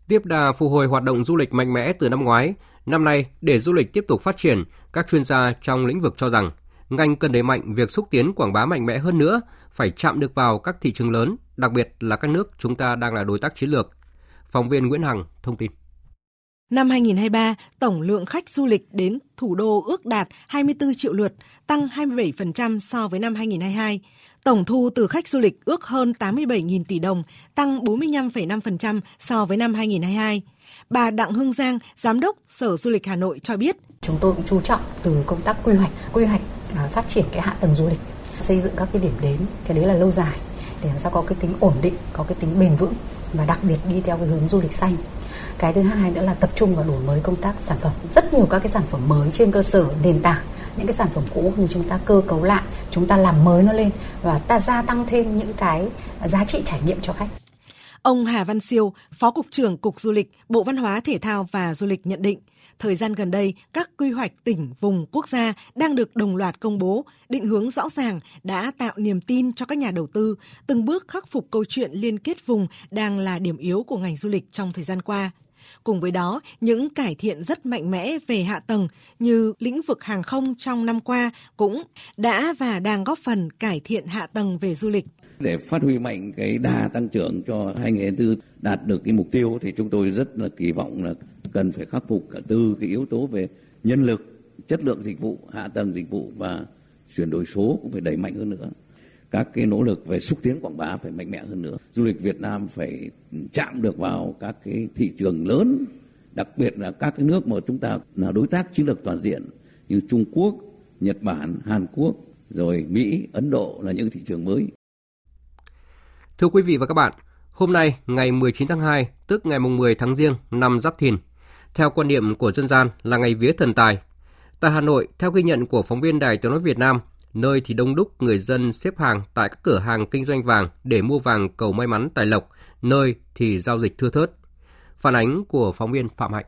Tiếp đà phục hồi hoạt động du lịch mạnh mẽ từ năm ngoái, năm nay để du lịch tiếp tục phát triển, các chuyên gia trong lĩnh vực cho rằng ngành cần đẩy mạnh việc xúc tiến quảng bá mạnh mẽ hơn nữa, phải chạm được vào các thị trường lớn, đặc biệt là các nước chúng ta đang là đối tác chiến lược. Phóng viên Nguyễn Hằng thông tin. Năm 2023, tổng lượng khách du lịch đến thủ đô ước đạt 24 triệu lượt, tăng 27% so với năm 2022. Tổng thu từ khách du lịch ước hơn 87.000 tỷ đồng, tăng 45,5% so với năm 2022. Bà Đặng Hương Giang, Giám đốc Sở Du lịch Hà Nội cho biết. Chúng tôi cũng chú trọng từ công tác quy hoạch, quy hoạch À, phát triển cái hạ tầng du lịch, xây dựng các cái điểm đến, cái đấy là lâu dài để làm sao có cái tính ổn định, có cái tính bền vững và đặc biệt đi theo cái hướng du lịch xanh. Cái thứ hai nữa là tập trung vào đổi mới công tác sản phẩm. Rất nhiều các cái sản phẩm mới trên cơ sở nền tảng những cái sản phẩm cũ nhưng chúng ta cơ cấu lại chúng ta làm mới nó lên và ta gia tăng thêm những cái giá trị trải nghiệm cho khách. Ông Hà Văn Siêu, Phó Cục trưởng Cục Du lịch, Bộ Văn hóa Thể thao và Du lịch nhận định, thời gian gần đây, các quy hoạch tỉnh, vùng, quốc gia đang được đồng loạt công bố, định hướng rõ ràng đã tạo niềm tin cho các nhà đầu tư, từng bước khắc phục câu chuyện liên kết vùng đang là điểm yếu của ngành du lịch trong thời gian qua. Cùng với đó, những cải thiện rất mạnh mẽ về hạ tầng như lĩnh vực hàng không trong năm qua cũng đã và đang góp phần cải thiện hạ tầng về du lịch. Để phát huy mạnh cái đà tăng trưởng cho 2024 đạt được cái mục tiêu thì chúng tôi rất là kỳ vọng là cần phải khắc phục cả từ cái yếu tố về nhân lực, chất lượng dịch vụ, hạ tầng dịch vụ và chuyển đổi số cũng phải đẩy mạnh hơn nữa các cái nỗ lực về xúc tiến quảng bá phải mạnh mẽ hơn nữa du lịch Việt Nam phải chạm được vào các cái thị trường lớn đặc biệt là các cái nước mà chúng ta là đối tác chiến lược toàn diện như Trung Quốc, Nhật Bản, Hàn Quốc, rồi Mỹ, Ấn Độ là những thị trường mới. Thưa quý vị và các bạn, hôm nay ngày 19 tháng 2, tức ngày 10 tháng Giêng năm Giáp Thìn, theo quan niệm của dân gian là ngày vía thần tài. Tại Hà Nội, theo ghi nhận của phóng viên Đài Tiếng nói Việt Nam, nơi thì đông đúc người dân xếp hàng tại các cửa hàng kinh doanh vàng để mua vàng cầu may mắn tài lộc, nơi thì giao dịch thưa thớt. Phản ánh của phóng viên Phạm Hạnh.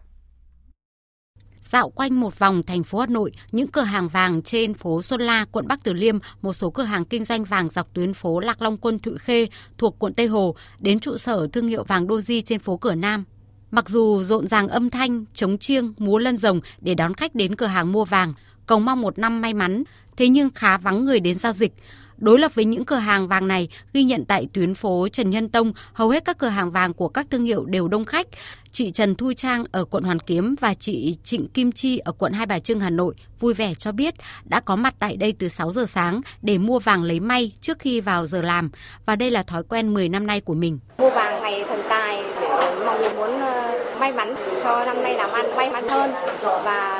Dạo quanh một vòng thành phố Hà Nội, những cửa hàng vàng trên phố Xuân La, quận Bắc Từ Liêm, một số cửa hàng kinh doanh vàng dọc tuyến phố Lạc Long Quân Thụy Khê thuộc quận Tây Hồ đến trụ sở thương hiệu vàng Doji trên phố Cửa Nam. Mặc dù rộn ràng âm thanh, trống chiêng, múa lân rồng để đón khách đến cửa hàng mua vàng, cầu mong một năm may mắn, thế nhưng khá vắng người đến giao dịch. Đối lập với những cửa hàng vàng này, ghi nhận tại tuyến phố Trần Nhân Tông, hầu hết các cửa hàng vàng của các thương hiệu đều đông khách. Chị Trần Thu Trang ở quận Hoàn Kiếm và chị Trịnh Kim Chi ở quận Hai Bà Trưng, Hà Nội vui vẻ cho biết đã có mặt tại đây từ 6 giờ sáng để mua vàng lấy may trước khi vào giờ làm. Và đây là thói quen 10 năm nay của mình. Mua vàng ngày thần tài để mong muốn ờ, may mắn cho năm nay làm ăn may mắn hơn và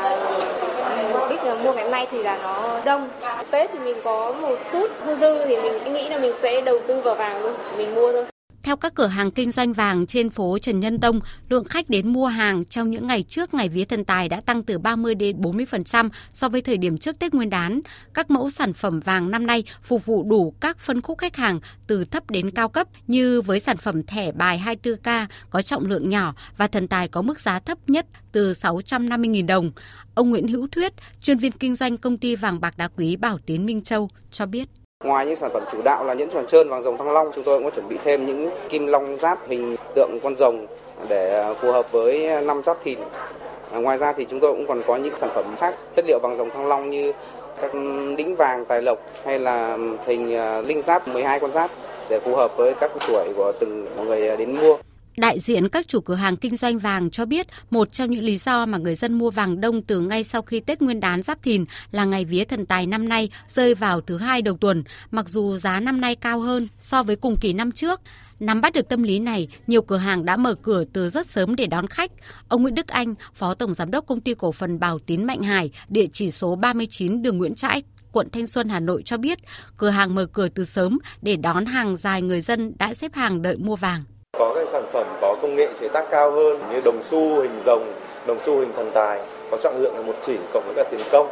ừ, mua ngày hôm nay thì là nó đông. Tết thì mình có một chút dư dư thì mình nghĩ là mình sẽ đầu tư vào vàng luôn, mình mua thôi. Theo các cửa hàng kinh doanh vàng trên phố Trần Nhân Tông, lượng khách đến mua hàng trong những ngày trước ngày vía thần tài đã tăng từ 30 đến 40% so với thời điểm trước Tết Nguyên đán. Các mẫu sản phẩm vàng năm nay phục vụ đủ các phân khúc khách hàng từ thấp đến cao cấp như với sản phẩm thẻ bài 24K có trọng lượng nhỏ và thần tài có mức giá thấp nhất từ 650.000 đồng. Ông Nguyễn Hữu Thuyết, chuyên viên kinh doanh công ty vàng bạc đá quý Bảo Tiến Minh Châu cho biết. Ngoài những sản phẩm chủ đạo là nhẫn tròn trơn vàng rồng thăng long, chúng tôi cũng có chuẩn bị thêm những kim long giáp hình tượng con rồng để à, phù hợp với năm giáp thìn. À, ngoài ra thì chúng tôi cũng còn có những sản phẩm khác chất liệu vàng rồng thăng long như các đính vàng tài lộc hay là hình à, linh giáp 12 con giáp để phù hợp với các tuổi của từng người đến mua. Đại diện các chủ cửa hàng kinh doanh vàng cho biết một trong những lý do mà người dân mua vàng đông từ ngay sau khi Tết Nguyên đán Giáp Thìn là ngày vía thần tài năm nay rơi vào thứ hai đầu tuần, mặc dù giá năm nay cao hơn so với cùng kỳ năm trước. Nắm bắt được tâm lý này, nhiều cửa hàng đã mở cửa từ rất sớm để đón khách. Ông Nguyễn Đức Anh, Phó Tổng Giám đốc Công ty Cổ phần Bảo Tín Mạnh Hải, địa chỉ số 39 đường Nguyễn Trãi, quận Thanh Xuân, Hà Nội cho biết, cửa hàng mở cửa từ sớm để đón hàng dài người dân đã xếp hàng đợi mua vàng. Có các sản phẩm có công nghệ chế tác cao hơn như đồng xu hình rồng, đồng xu hình thần tài, có trọng lượng là một chỉ cộng với cả tiền công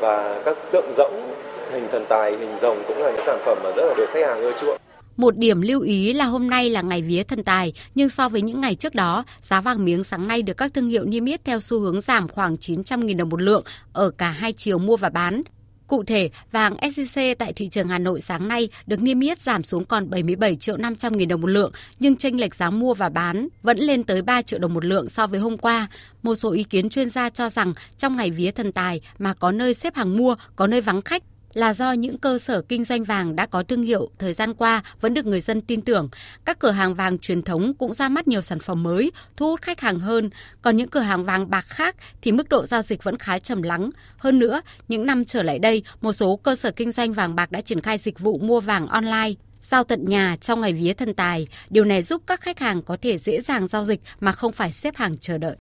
và các tượng rỗng hình thần tài, hình rồng cũng là những sản phẩm mà rất là được khách hàng ưa chuộng. Một điểm lưu ý là hôm nay là ngày vía thần tài, nhưng so với những ngày trước đó, giá vàng miếng sáng nay được các thương hiệu niêm yết theo xu hướng giảm khoảng 900.000 đồng một lượng ở cả hai chiều mua và bán. Cụ thể, vàng SJC tại thị trường Hà Nội sáng nay được niêm yết giảm xuống còn 77 triệu 500 nghìn đồng một lượng, nhưng chênh lệch giá mua và bán vẫn lên tới 3 triệu đồng một lượng so với hôm qua. Một số ý kiến chuyên gia cho rằng trong ngày vía thần tài mà có nơi xếp hàng mua, có nơi vắng khách là do những cơ sở kinh doanh vàng đã có thương hiệu thời gian qua vẫn được người dân tin tưởng. Các cửa hàng vàng truyền thống cũng ra mắt nhiều sản phẩm mới, thu hút khách hàng hơn. Còn những cửa hàng vàng bạc khác thì mức độ giao dịch vẫn khá trầm lắng. Hơn nữa, những năm trở lại đây, một số cơ sở kinh doanh vàng bạc đã triển khai dịch vụ mua vàng online giao tận nhà trong ngày vía thần tài. Điều này giúp các khách hàng có thể dễ dàng giao dịch mà không phải xếp hàng chờ đợi.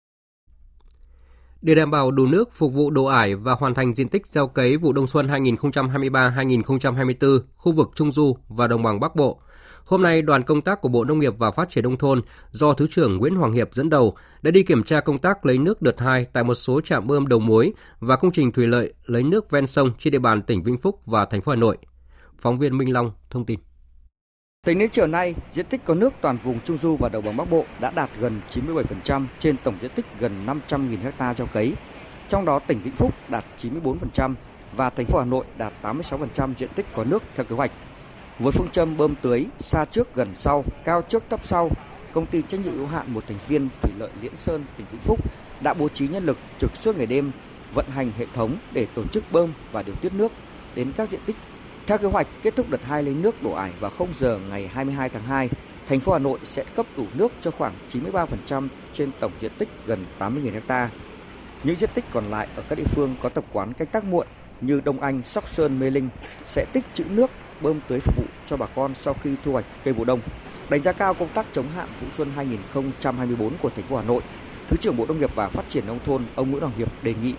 Để đảm bảo đủ nước phục vụ đồ ải và hoàn thành diện tích gieo cấy vụ đông xuân 2023-2024 khu vực Trung Du và Đồng bằng Bắc Bộ, hôm nay đoàn công tác của Bộ Nông nghiệp và Phát triển Nông thôn do Thứ trưởng Nguyễn Hoàng Hiệp dẫn đầu đã đi kiểm tra công tác lấy nước đợt 2 tại một số trạm bơm đầu mối và công trình thủy lợi lấy nước ven sông trên địa bàn tỉnh Vĩnh Phúc và thành phố Hà Nội. Phóng viên Minh Long thông tin. Tính đến chiều nay, diện tích có nước toàn vùng Trung Du và Đồng bằng Bắc Bộ đã đạt gần 97% trên tổng diện tích gần 500.000 ha gieo cấy. Trong đó tỉnh Vĩnh Phúc đạt 94% và thành phố Hà Nội đạt 86% diện tích có nước theo kế hoạch. Với phương châm bơm tưới xa trước gần sau, cao trước thấp sau, công ty trách nhiệm hữu hạn một thành viên thủy lợi Liễn Sơn tỉnh Vĩnh Phúc đã bố trí nhân lực trực suốt ngày đêm vận hành hệ thống để tổ chức bơm và điều tiết nước đến các diện tích theo kế hoạch, kết thúc đợt 2 lấy nước đổ ải vào 0 giờ ngày 22 tháng 2, thành phố Hà Nội sẽ cấp đủ nước cho khoảng 93% trên tổng diện tích gần 80.000 ha. Những diện tích còn lại ở các địa phương có tập quán canh tác muộn như Đông Anh, Sóc Sơn, Mê Linh sẽ tích trữ nước bơm tưới phục vụ cho bà con sau khi thu hoạch cây vụ đông. Đánh giá cao công tác chống hạn vụ xuân 2024 của thành phố Hà Nội, Thứ trưởng Bộ Nông nghiệp và Phát triển nông thôn ông Nguyễn Hoàng Hiệp đề nghị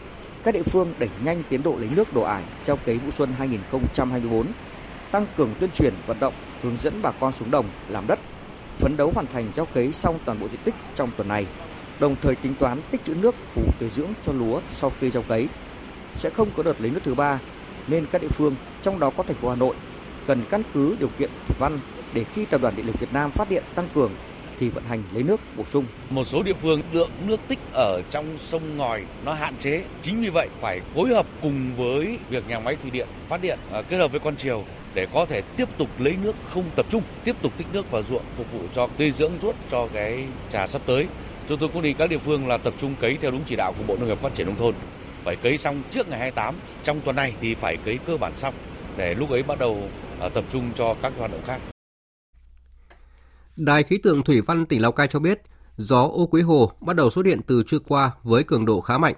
các địa phương đẩy nhanh tiến độ lấy nước đổ ải gieo cấy vụ xuân 2024, tăng cường tuyên truyền vận động, hướng dẫn bà con xuống đồng làm đất, phấn đấu hoàn thành gieo cấy xong toàn bộ diện tích trong tuần này, đồng thời tính toán tích trữ nước phủ tưới dưỡng cho lúa sau khi gieo cấy. Sẽ không có đợt lấy nước thứ ba, nên các địa phương, trong đó có thành phố Hà Nội, cần căn cứ điều kiện thủy văn để khi Tập đoàn Điện lực Việt Nam phát điện tăng cường thì vận hành lấy nước bổ sung. Một số địa phương lượng nước tích ở trong sông ngòi nó hạn chế. Chính vì vậy phải phối hợp cùng với việc nhà máy thủy điện phát điện à, kết hợp với con chiều để có thể tiếp tục lấy nước không tập trung, tiếp tục tích nước vào ruộng phục vụ cho tươi dưỡng ruốt cho cái trà sắp tới. Chúng tôi cũng đi các địa phương là tập trung cấy theo đúng chỉ đạo của Bộ Nông nghiệp Phát triển nông thôn. Phải cấy xong trước ngày 28, trong tuần này thì phải cấy cơ bản xong để lúc ấy bắt đầu à, tập trung cho các hoạt động khác. Đài khí tượng thủy văn tỉnh Lào Cai cho biết, gió ô quý hồ bắt đầu xuất hiện từ trưa qua với cường độ khá mạnh.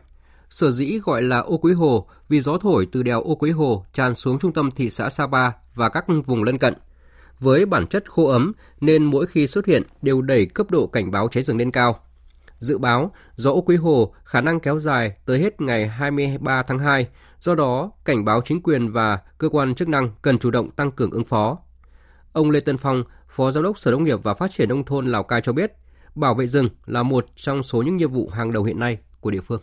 Sở dĩ gọi là ô quý hồ vì gió thổi từ đèo ô quý hồ tràn xuống trung tâm thị xã Sapa và các vùng lân cận. Với bản chất khô ấm nên mỗi khi xuất hiện đều đẩy cấp độ cảnh báo cháy rừng lên cao. Dự báo, gió ô quý hồ khả năng kéo dài tới hết ngày 23 tháng 2, do đó cảnh báo chính quyền và cơ quan chức năng cần chủ động tăng cường ứng phó. Ông Lê Tân Phong, Phó Giám đốc Sở Nông nghiệp và Phát triển Nông thôn Lào Cai cho biết, bảo vệ rừng là một trong số những nhiệm vụ hàng đầu hiện nay của địa phương.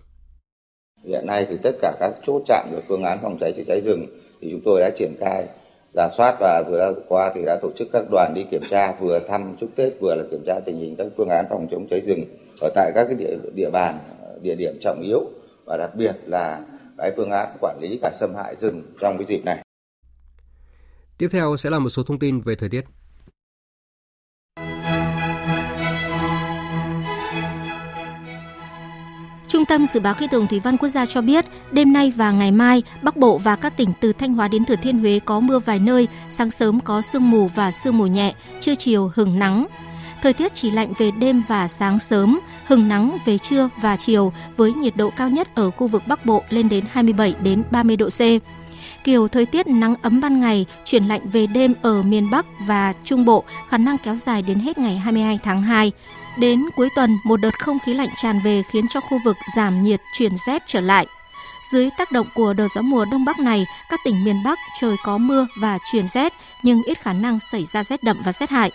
Hiện nay thì tất cả các chốt chạm về phương án phòng cháy chữa cháy rừng thì chúng tôi đã triển khai giả soát và vừa qua thì đã tổ chức các đoàn đi kiểm tra vừa thăm chúc Tết vừa là kiểm tra tình hình các phương án phòng chống cháy rừng ở tại các cái địa, địa bàn địa điểm trọng yếu và đặc biệt là cái phương án quản lý cả xâm hại rừng trong cái dịp này. Tiếp theo sẽ là một số thông tin về thời tiết. Trung tâm Dự báo Khí tượng Thủy văn Quốc gia cho biết, đêm nay và ngày mai, Bắc Bộ và các tỉnh từ Thanh Hóa đến Thừa Thiên Huế có mưa vài nơi, sáng sớm có sương mù và sương mù nhẹ, trưa chiều hừng nắng. Thời tiết chỉ lạnh về đêm và sáng sớm, hừng nắng về trưa và chiều với nhiệt độ cao nhất ở khu vực Bắc Bộ lên đến 27 đến 30 độ C. Kiểu thời tiết nắng ấm ban ngày, chuyển lạnh về đêm ở miền Bắc và Trung Bộ khả năng kéo dài đến hết ngày 22 tháng 2. Đến cuối tuần, một đợt không khí lạnh tràn về khiến cho khu vực giảm nhiệt chuyển rét trở lại. Dưới tác động của đợt gió mùa đông bắc này, các tỉnh miền Bắc trời có mưa và chuyển rét nhưng ít khả năng xảy ra rét đậm và rét hại.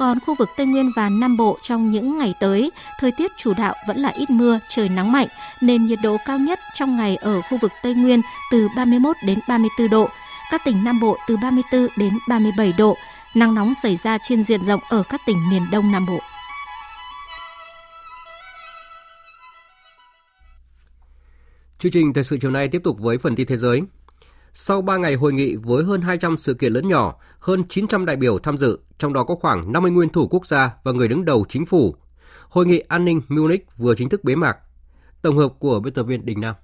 Còn khu vực Tây Nguyên và Nam Bộ trong những ngày tới, thời tiết chủ đạo vẫn là ít mưa, trời nắng mạnh, nên nhiệt độ cao nhất trong ngày ở khu vực Tây Nguyên từ 31 đến 34 độ, các tỉnh Nam Bộ từ 34 đến 37 độ, nắng nóng xảy ra trên diện rộng ở các tỉnh miền Đông Nam Bộ. Chương trình thời sự chiều nay tiếp tục với phần tin thế giới. Sau 3 ngày hội nghị với hơn 200 sự kiện lớn nhỏ, hơn 900 đại biểu tham dự, trong đó có khoảng 50 nguyên thủ quốc gia và người đứng đầu chính phủ. Hội nghị an ninh Munich vừa chính thức bế mạc. Tổng hợp của biên tập viên Đình Nam.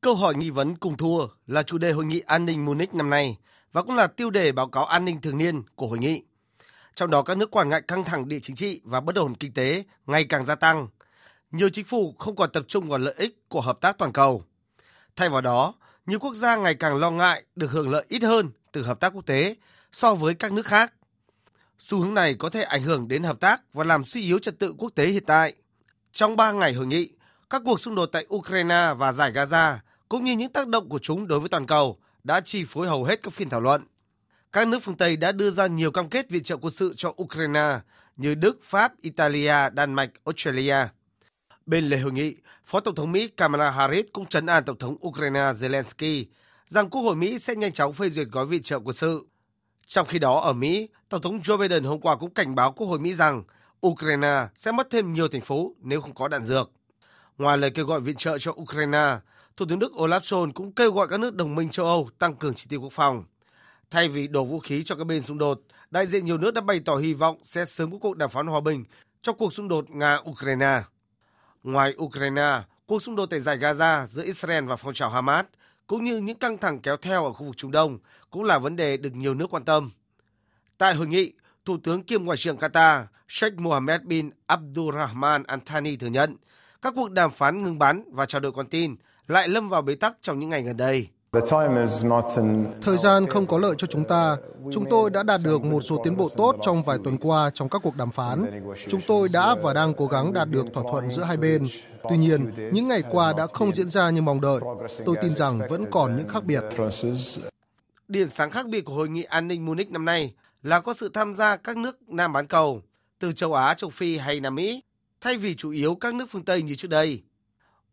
Câu hỏi nghi vấn cùng thua là chủ đề hội nghị an ninh Munich năm nay và cũng là tiêu đề báo cáo an ninh thường niên của hội nghị. Trong đó các nước quan ngại căng thẳng địa chính trị và bất ổn kinh tế ngày càng gia tăng. Nhiều chính phủ không còn tập trung vào lợi ích của hợp tác toàn cầu. Thay vào đó, nhiều quốc gia ngày càng lo ngại được hưởng lợi ít hơn từ hợp tác quốc tế so với các nước khác. Xu hướng này có thể ảnh hưởng đến hợp tác và làm suy yếu trật tự quốc tế hiện tại. Trong 3 ngày hội nghị, các cuộc xung đột tại Ukraine và giải Gaza cũng như những tác động của chúng đối với toàn cầu đã chi phối hầu hết các phiên thảo luận. Các nước phương Tây đã đưa ra nhiều cam kết viện trợ quân sự cho Ukraine như Đức, Pháp, Italia, Đan Mạch, Australia. Bên lề hội nghị, Phó Tổng thống Mỹ Kamala Harris cũng trấn an Tổng thống Ukraine Zelensky rằng Quốc hội Mỹ sẽ nhanh chóng phê duyệt gói viện trợ quân sự. Trong khi đó ở Mỹ, Tổng thống Joe Biden hôm qua cũng cảnh báo Quốc hội Mỹ rằng Ukraine sẽ mất thêm nhiều thành phố nếu không có đạn dược. Ngoài lời kêu gọi viện trợ cho Ukraine, Thủ tướng Đức Olaf Scholz cũng kêu gọi các nước đồng minh châu Âu tăng cường chi tiêu quốc phòng. Thay vì đổ vũ khí cho các bên xung đột, đại diện nhiều nước đã bày tỏ hy vọng sẽ sớm có cuộc đàm phán hòa bình trong cuộc xung đột Nga-Ukraine. Ngoài Ukraine, cuộc xung đột tại giải Gaza giữa Israel và phong trào Hamas cũng như những căng thẳng kéo theo ở khu vực Trung Đông cũng là vấn đề được nhiều nước quan tâm. Tại hội nghị, Thủ tướng kiêm Ngoại trưởng Qatar Sheikh Mohammed bin Abdulrahman Al Thani thừa nhận các cuộc đàm phán ngừng bắn và trao đổi con tin lại lâm vào bế tắc trong những ngày gần đây. Thời gian không có lợi cho chúng ta. Chúng tôi đã đạt được một số tiến bộ tốt trong vài tuần qua trong các cuộc đàm phán. Chúng tôi đã và đang cố gắng đạt được thỏa thuận giữa hai bên. Tuy nhiên, những ngày qua đã không diễn ra như mong đợi. Tôi tin rằng vẫn còn những khác biệt. Điểm sáng khác biệt của Hội nghị An ninh Munich năm nay là có sự tham gia các nước Nam bán cầu, từ châu Á, châu Phi hay Nam Mỹ, thay vì chủ yếu các nước phương Tây như trước đây.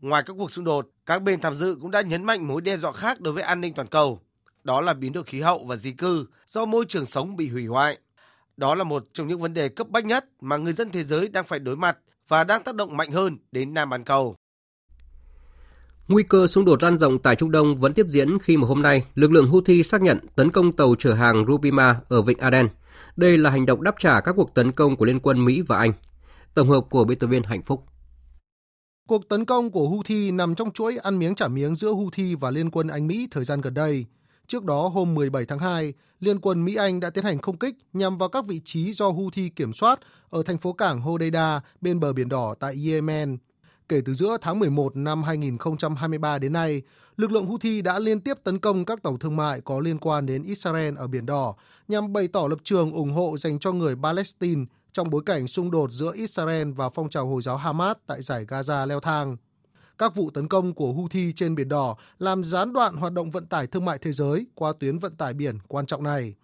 Ngoài các cuộc xung đột, các bên tham dự cũng đã nhấn mạnh mối đe dọa khác đối với an ninh toàn cầu. Đó là biến đổi khí hậu và di cư do môi trường sống bị hủy hoại. Đó là một trong những vấn đề cấp bách nhất mà người dân thế giới đang phải đối mặt và đang tác động mạnh hơn đến Nam bán cầu. Nguy cơ xung đột lan rộng tại Trung Đông vẫn tiếp diễn khi mà hôm nay, lực lượng Houthi xác nhận tấn công tàu chở hàng Rubima ở Vịnh Aden. Đây là hành động đáp trả các cuộc tấn công của Liên quân Mỹ và Anh. Tổng hợp của biên tập viên Hạnh Phúc. Cuộc tấn công của Houthi nằm trong chuỗi ăn miếng trả miếng giữa Houthi và Liên quân Anh Mỹ thời gian gần đây. Trước đó hôm 17 tháng 2, Liên quân Mỹ-Anh đã tiến hành không kích nhằm vào các vị trí do Houthi kiểm soát ở thành phố cảng Hodeida bên bờ Biển Đỏ tại Yemen. Kể từ giữa tháng 11 năm 2023 đến nay, lực lượng Houthi đã liên tiếp tấn công các tàu thương mại có liên quan đến Israel ở Biển Đỏ nhằm bày tỏ lập trường ủng hộ dành cho người Palestine trong bối cảnh xung đột giữa Israel và phong trào Hồi giáo Hamas tại giải Gaza leo thang. Các vụ tấn công của Houthi trên Biển Đỏ làm gián đoạn hoạt động vận tải thương mại thế giới qua tuyến vận tải biển quan trọng này.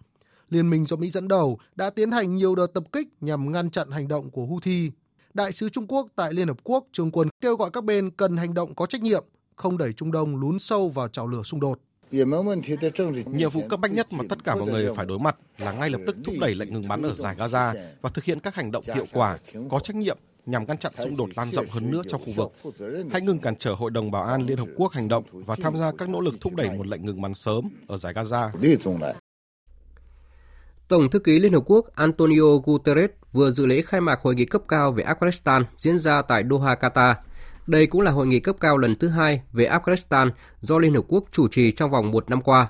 Liên minh do Mỹ dẫn đầu đã tiến hành nhiều đợt tập kích nhằm ngăn chặn hành động của Houthi. Đại sứ Trung Quốc tại Liên Hợp Quốc Trương Quân kêu gọi các bên cần hành động có trách nhiệm, không đẩy Trung Đông lún sâu vào chảo lửa xung đột. Nhiệm vụ cấp bách nhất mà tất cả mọi người phải đối mặt là ngay lập tức thúc đẩy lệnh ngừng bắn ở giải Gaza và thực hiện các hành động hiệu quả, có trách nhiệm nhằm ngăn chặn xung đột lan rộng hơn nữa trong khu vực. Hãy ngừng cản trở Hội đồng Bảo an Liên Hợp Quốc hành động và tham gia các nỗ lực thúc đẩy một lệnh ngừng bắn sớm ở giải Gaza. Tổng thư ký Liên Hợp Quốc Antonio Guterres vừa dự lễ khai mạc hội nghị cấp cao về Afghanistan diễn ra tại Doha, Qatar – đây cũng là hội nghị cấp cao lần thứ hai về Afghanistan do Liên Hợp Quốc chủ trì trong vòng một năm qua.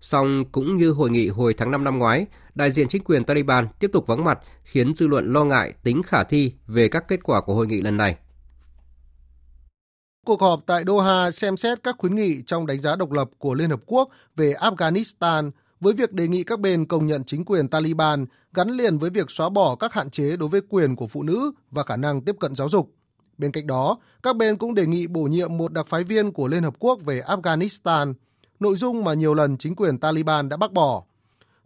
Song cũng như hội nghị hồi tháng 5 năm ngoái, đại diện chính quyền Taliban tiếp tục vắng mặt khiến dư luận lo ngại tính khả thi về các kết quả của hội nghị lần này. Cuộc họp tại Doha xem xét các khuyến nghị trong đánh giá độc lập của Liên Hợp Quốc về Afghanistan với việc đề nghị các bên công nhận chính quyền Taliban gắn liền với việc xóa bỏ các hạn chế đối với quyền của phụ nữ và khả năng tiếp cận giáo dục. Bên cạnh đó, các bên cũng đề nghị bổ nhiệm một đặc phái viên của Liên Hợp Quốc về Afghanistan, nội dung mà nhiều lần chính quyền Taliban đã bác bỏ.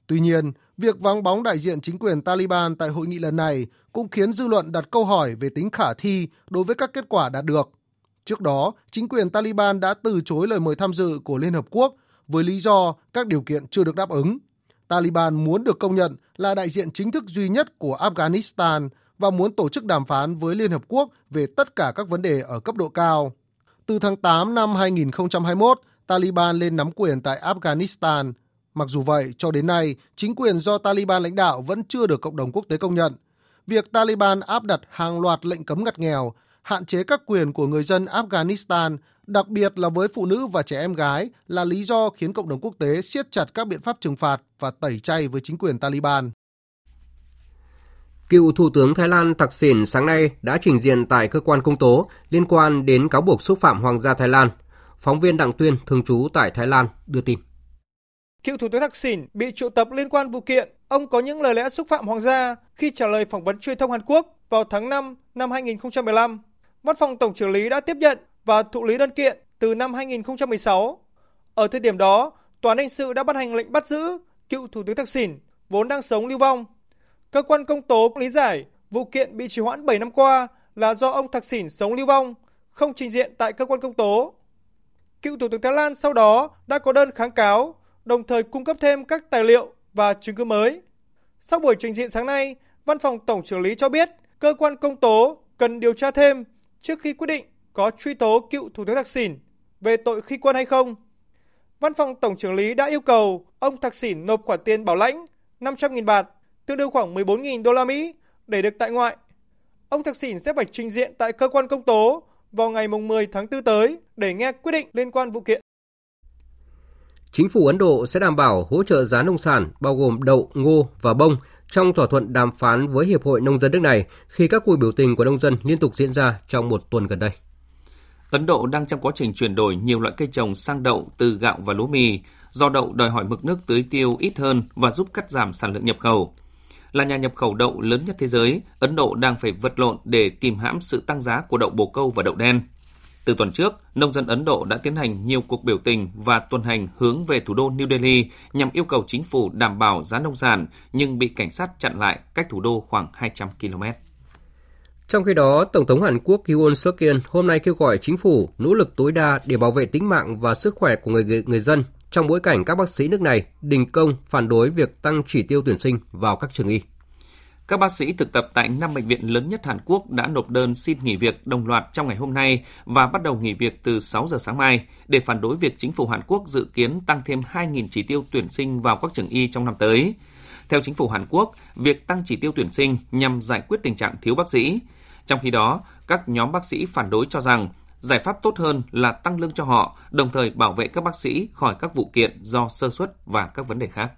Tuy nhiên, việc vắng bóng đại diện chính quyền Taliban tại hội nghị lần này cũng khiến dư luận đặt câu hỏi về tính khả thi đối với các kết quả đạt được. Trước đó, chính quyền Taliban đã từ chối lời mời tham dự của Liên Hợp Quốc với lý do các điều kiện chưa được đáp ứng. Taliban muốn được công nhận là đại diện chính thức duy nhất của Afghanistan và muốn tổ chức đàm phán với Liên Hợp Quốc về tất cả các vấn đề ở cấp độ cao. Từ tháng 8 năm 2021, Taliban lên nắm quyền tại Afghanistan. Mặc dù vậy, cho đến nay, chính quyền do Taliban lãnh đạo vẫn chưa được cộng đồng quốc tế công nhận. Việc Taliban áp đặt hàng loạt lệnh cấm ngặt nghèo, hạn chế các quyền của người dân Afghanistan, đặc biệt là với phụ nữ và trẻ em gái, là lý do khiến cộng đồng quốc tế siết chặt các biện pháp trừng phạt và tẩy chay với chính quyền Taliban. Cựu Thủ tướng Thái Lan Thạc Sỉn sáng nay đã trình diện tại cơ quan công tố liên quan đến cáo buộc xúc phạm Hoàng gia Thái Lan. Phóng viên Đặng Tuyên, thường trú tại Thái Lan, đưa tin. Cựu Thủ tướng Thạc Sỉn bị triệu tập liên quan vụ kiện. Ông có những lời lẽ xúc phạm Hoàng gia khi trả lời phỏng vấn truyền thông Hàn Quốc vào tháng 5 năm 2015. Văn phòng Tổng trưởng lý đã tiếp nhận và thụ lý đơn kiện từ năm 2016. Ở thời điểm đó, Tòa án hình sự đã ban hành lệnh bắt giữ cựu Thủ tướng Thạc Sỉn vốn đang sống lưu vong Cơ quan công tố lý giải vụ kiện bị trì hoãn 7 năm qua là do ông Thạc Sỉn sống lưu vong, không trình diện tại cơ quan công tố. Cựu Thủ tướng Thái Lan sau đó đã có đơn kháng cáo, đồng thời cung cấp thêm các tài liệu và chứng cứ mới. Sau buổi trình diện sáng nay, Văn phòng Tổng trưởng lý cho biết cơ quan công tố cần điều tra thêm trước khi quyết định có truy tố cựu Thủ tướng Thạc Sỉn về tội khi quân hay không. Văn phòng Tổng trưởng lý đã yêu cầu ông Thạc Sỉn nộp khoản tiền bảo lãnh 500.000 bạt tương đương khoảng 14.000 đô la Mỹ để được tại ngoại. Ông Thạc Sỉn sẽ phải trình diện tại cơ quan công tố vào ngày 10 tháng 4 tới để nghe quyết định liên quan vụ kiện. Chính phủ Ấn Độ sẽ đảm bảo hỗ trợ giá nông sản bao gồm đậu, ngô và bông trong thỏa thuận đàm phán với Hiệp hội Nông dân nước này khi các cuộc biểu tình của nông dân liên tục diễn ra trong một tuần gần đây. Ấn Độ đang trong quá trình chuyển đổi nhiều loại cây trồng sang đậu từ gạo và lúa mì, do đậu đòi hỏi mực nước tưới tiêu ít hơn và giúp cắt giảm sản lượng nhập khẩu là nhà nhập khẩu đậu lớn nhất thế giới, Ấn Độ đang phải vật lộn để kìm hãm sự tăng giá của đậu bồ câu và đậu đen. Từ tuần trước, nông dân Ấn Độ đã tiến hành nhiều cuộc biểu tình và tuần hành hướng về thủ đô New Delhi nhằm yêu cầu chính phủ đảm bảo giá nông sản nhưng bị cảnh sát chặn lại cách thủ đô khoảng 200 km. Trong khi đó, Tổng thống Hàn Quốc Yoon suk yeol hôm nay kêu gọi chính phủ nỗ lực tối đa để bảo vệ tính mạng và sức khỏe của người người dân trong bối cảnh các bác sĩ nước này đình công phản đối việc tăng chỉ tiêu tuyển sinh vào các trường y. Các bác sĩ thực tập tại năm bệnh viện lớn nhất Hàn Quốc đã nộp đơn xin nghỉ việc đồng loạt trong ngày hôm nay và bắt đầu nghỉ việc từ 6 giờ sáng mai để phản đối việc chính phủ Hàn Quốc dự kiến tăng thêm 2.000 chỉ tiêu tuyển sinh vào các trường y trong năm tới. Theo chính phủ Hàn Quốc, việc tăng chỉ tiêu tuyển sinh nhằm giải quyết tình trạng thiếu bác sĩ. Trong khi đó, các nhóm bác sĩ phản đối cho rằng giải pháp tốt hơn là tăng lương cho họ, đồng thời bảo vệ các bác sĩ khỏi các vụ kiện do sơ suất và các vấn đề khác.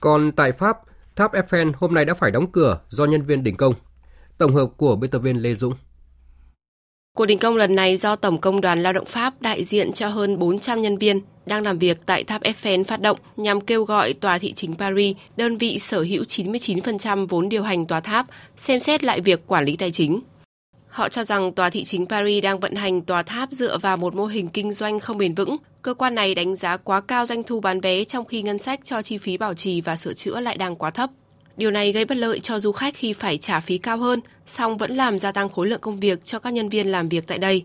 Còn tại Pháp, tháp Eiffel hôm nay đã phải đóng cửa do nhân viên đình công. Tổng hợp của biên tập viên Lê Dũng. Cuộc đình công lần này do Tổng Công đoàn Lao động Pháp đại diện cho hơn 400 nhân viên đang làm việc tại tháp Eiffel phát động nhằm kêu gọi Tòa thị chính Paris, đơn vị sở hữu 99% vốn điều hành tòa tháp, xem xét lại việc quản lý tài chính. Họ cho rằng tòa thị chính Paris đang vận hành tòa tháp dựa vào một mô hình kinh doanh không bền vững. Cơ quan này đánh giá quá cao doanh thu bán vé trong khi ngân sách cho chi phí bảo trì và sửa chữa lại đang quá thấp. Điều này gây bất lợi cho du khách khi phải trả phí cao hơn, song vẫn làm gia tăng khối lượng công việc cho các nhân viên làm việc tại đây.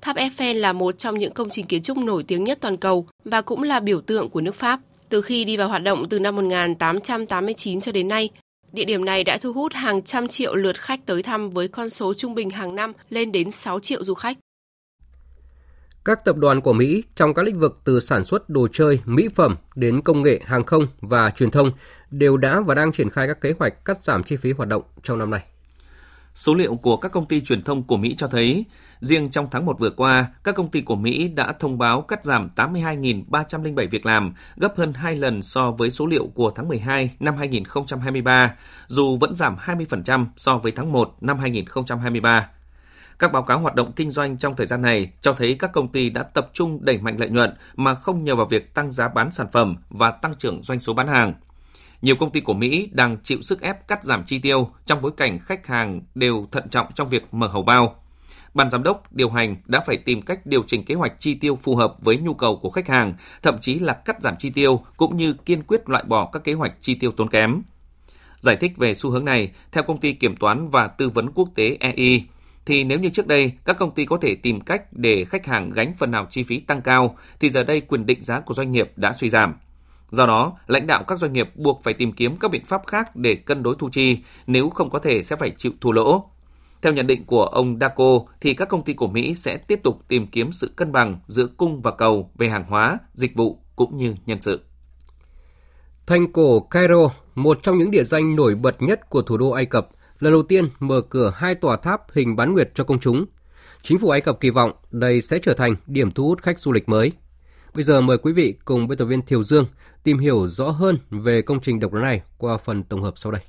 Tháp Eiffel là một trong những công trình kiến trúc nổi tiếng nhất toàn cầu và cũng là biểu tượng của nước Pháp. Từ khi đi vào hoạt động từ năm 1889 cho đến nay, Địa điểm này đã thu hút hàng trăm triệu lượt khách tới thăm với con số trung bình hàng năm lên đến 6 triệu du khách. Các tập đoàn của Mỹ trong các lĩnh vực từ sản xuất đồ chơi, mỹ phẩm đến công nghệ, hàng không và truyền thông đều đã và đang triển khai các kế hoạch cắt giảm chi phí hoạt động trong năm nay. Số liệu của các công ty truyền thông của Mỹ cho thấy, riêng trong tháng 1 vừa qua, các công ty của Mỹ đã thông báo cắt giảm 82.307 việc làm, gấp hơn 2 lần so với số liệu của tháng 12 năm 2023, dù vẫn giảm 20% so với tháng 1 năm 2023. Các báo cáo hoạt động kinh doanh trong thời gian này cho thấy các công ty đã tập trung đẩy mạnh lợi nhuận mà không nhờ vào việc tăng giá bán sản phẩm và tăng trưởng doanh số bán hàng. Nhiều công ty của Mỹ đang chịu sức ép cắt giảm chi tiêu trong bối cảnh khách hàng đều thận trọng trong việc mở hầu bao. Ban giám đốc điều hành đã phải tìm cách điều chỉnh kế hoạch chi tiêu phù hợp với nhu cầu của khách hàng, thậm chí là cắt giảm chi tiêu cũng như kiên quyết loại bỏ các kế hoạch chi tiêu tốn kém. Giải thích về xu hướng này, theo công ty kiểm toán và tư vấn quốc tế EI, thì nếu như trước đây các công ty có thể tìm cách để khách hàng gánh phần nào chi phí tăng cao, thì giờ đây quyền định giá của doanh nghiệp đã suy giảm. Do đó, lãnh đạo các doanh nghiệp buộc phải tìm kiếm các biện pháp khác để cân đối thu chi, nếu không có thể sẽ phải chịu thua lỗ. Theo nhận định của ông Daco, thì các công ty của Mỹ sẽ tiếp tục tìm kiếm sự cân bằng giữa cung và cầu về hàng hóa, dịch vụ cũng như nhân sự. Thành cổ Cairo, một trong những địa danh nổi bật nhất của thủ đô Ai Cập, lần đầu tiên mở cửa hai tòa tháp hình bán nguyệt cho công chúng. Chính phủ Ai Cập kỳ vọng đây sẽ trở thành điểm thu hút khách du lịch mới. Bây giờ mời quý vị cùng biên tập viên Thiều Dương tìm hiểu rõ hơn về công trình độc đáo này qua phần tổng hợp sau đây.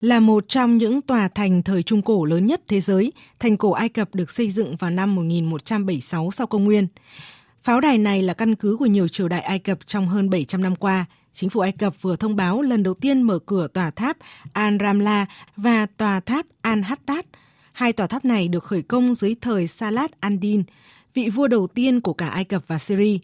Là một trong những tòa thành thời Trung Cổ lớn nhất thế giới, thành cổ Ai Cập được xây dựng vào năm 1176 sau công nguyên. Pháo đài này là căn cứ của nhiều triều đại Ai Cập trong hơn 700 năm qua. Chính phủ Ai Cập vừa thông báo lần đầu tiên mở cửa tòa tháp Al-Ramla và tòa tháp Al-Hattat. Hai tòa tháp này được khởi công dưới thời Salat al-Din, vị vua đầu tiên của cả Ai Cập và Syria.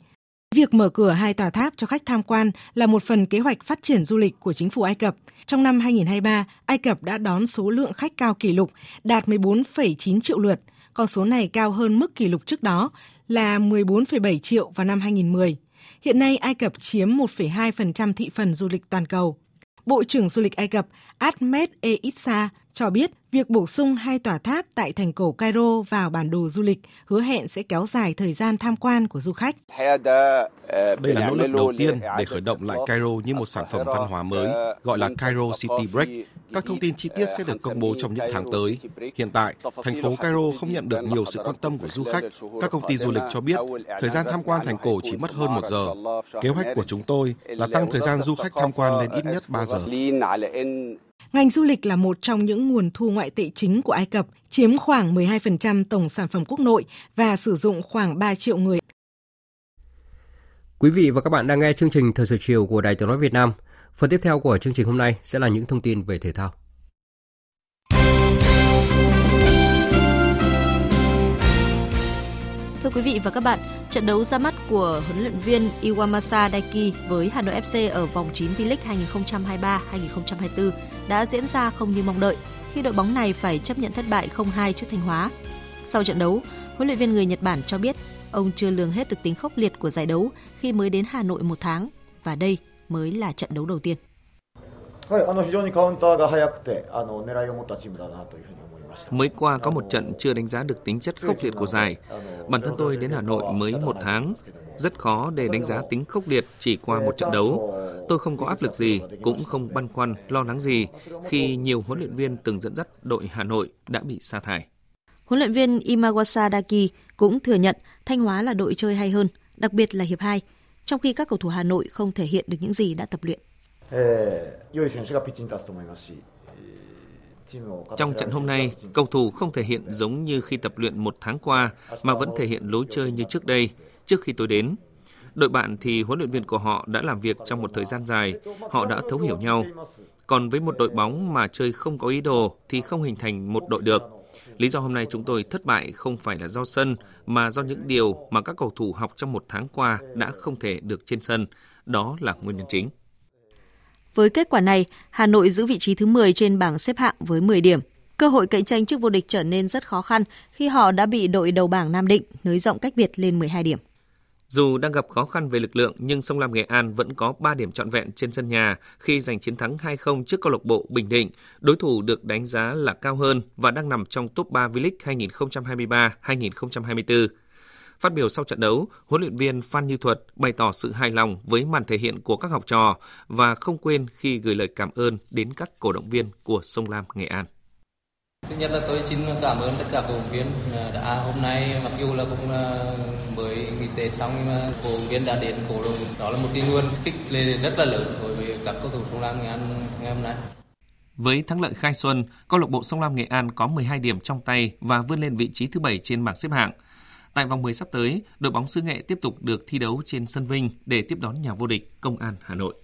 Việc mở cửa hai tòa tháp cho khách tham quan là một phần kế hoạch phát triển du lịch của chính phủ Ai Cập. Trong năm 2023, Ai Cập đã đón số lượng khách cao kỷ lục đạt 14,9 triệu lượt. Con số này cao hơn mức kỷ lục trước đó là 14,7 triệu vào năm 2010. Hiện nay Ai Cập chiếm 1,2% thị phần du lịch toàn cầu. Bộ trưởng du lịch Ai Cập Ahmed E. Issa cho biết việc bổ sung hai tòa tháp tại thành cổ Cairo vào bản đồ du lịch hứa hẹn sẽ kéo dài thời gian tham quan của du khách. Đây là nỗ lực đầu tiên để khởi động lại Cairo như một sản phẩm văn hóa mới, gọi là Cairo City Break. Các thông tin chi tiết sẽ được công bố trong những tháng tới. Hiện tại, thành phố Cairo không nhận được nhiều sự quan tâm của du khách. Các công ty du lịch cho biết, thời gian tham quan thành cổ chỉ mất hơn một giờ. Kế hoạch của chúng tôi là tăng thời gian du khách tham quan lên ít nhất 3 giờ. Ngành du lịch là một trong những nguồn thu ngoại tệ chính của Ai Cập, chiếm khoảng 12% tổng sản phẩm quốc nội và sử dụng khoảng 3 triệu người. Quý vị và các bạn đang nghe chương trình Thời sự chiều của Đài Tiếng nói Việt Nam. Phần tiếp theo của chương trình hôm nay sẽ là những thông tin về thể thao. Thưa quý vị và các bạn, trận đấu ra mắt của huấn luyện viên Iwamasa Daiki với Hà Nội FC ở vòng 9 V-League 2023-2024 đã diễn ra không như mong đợi khi đội bóng này phải chấp nhận thất bại 0-2 trước Thanh Hóa. Sau trận đấu, huấn luyện viên người Nhật Bản cho biết ông chưa lường hết được tính khốc liệt của giải đấu khi mới đến Hà Nội một tháng và đây mới là trận đấu đầu tiên. Mới qua có một trận chưa đánh giá được tính chất khốc liệt của giải. Bản thân tôi đến Hà Nội mới một tháng. Rất khó để đánh giá tính khốc liệt chỉ qua một trận đấu. Tôi không có áp lực gì, cũng không băn khoăn, lo lắng gì khi nhiều huấn luyện viên từng dẫn dắt đội Hà Nội đã bị sa thải. Huấn luyện viên Imawasa Daki cũng thừa nhận Thanh Hóa là đội chơi hay hơn, đặc biệt là hiệp 2, trong khi các cầu thủ Hà Nội không thể hiện được những gì đã tập luyện. Trong trận hôm nay, cầu thủ không thể hiện giống như khi tập luyện một tháng qua mà vẫn thể hiện lối chơi như trước đây, trước khi tôi đến. Đội bạn thì huấn luyện viên của họ đã làm việc trong một thời gian dài, họ đã thấu hiểu nhau. Còn với một đội bóng mà chơi không có ý đồ thì không hình thành một đội được. Lý do hôm nay chúng tôi thất bại không phải là do sân mà do những điều mà các cầu thủ học trong một tháng qua đã không thể được trên sân. Đó là nguyên nhân chính. Với kết quả này, Hà Nội giữ vị trí thứ 10 trên bảng xếp hạng với 10 điểm. Cơ hội cạnh tranh chức vô địch trở nên rất khó khăn khi họ đã bị đội đầu bảng Nam Định nới rộng cách biệt lên 12 điểm. Dù đang gặp khó khăn về lực lượng nhưng Sông Lam Nghệ An vẫn có 3 điểm trọn vẹn trên sân nhà khi giành chiến thắng 2-0 trước câu lạc bộ Bình Định. Đối thủ được đánh giá là cao hơn và đang nằm trong top 3 V-League 2023-2024. Phát biểu sau trận đấu, huấn luyện viên Phan Như Thuật bày tỏ sự hài lòng với màn thể hiện của các học trò và không quên khi gửi lời cảm ơn đến các cổ động viên của Sông Lam Nghệ An. Thứ nhất là tôi xin cảm ơn tất cả cổ động viên đã hôm nay mặc dù là cũng mới nghỉ Tết xong nhưng mà cổ động viên đã đến cổ động đó là một cái nguồn khích lệ rất là lớn đối với các cầu thủ sông Lam Nghệ An ngày hôm nay. Với thắng lợi khai xuân, câu lạc bộ Sông Lam Nghệ An có 12 điểm trong tay và vươn lên vị trí thứ 7 trên bảng xếp hạng. Tại vòng 10 sắp tới, đội bóng xứ Nghệ tiếp tục được thi đấu trên sân Vinh để tiếp đón nhà vô địch Công an Hà Nội.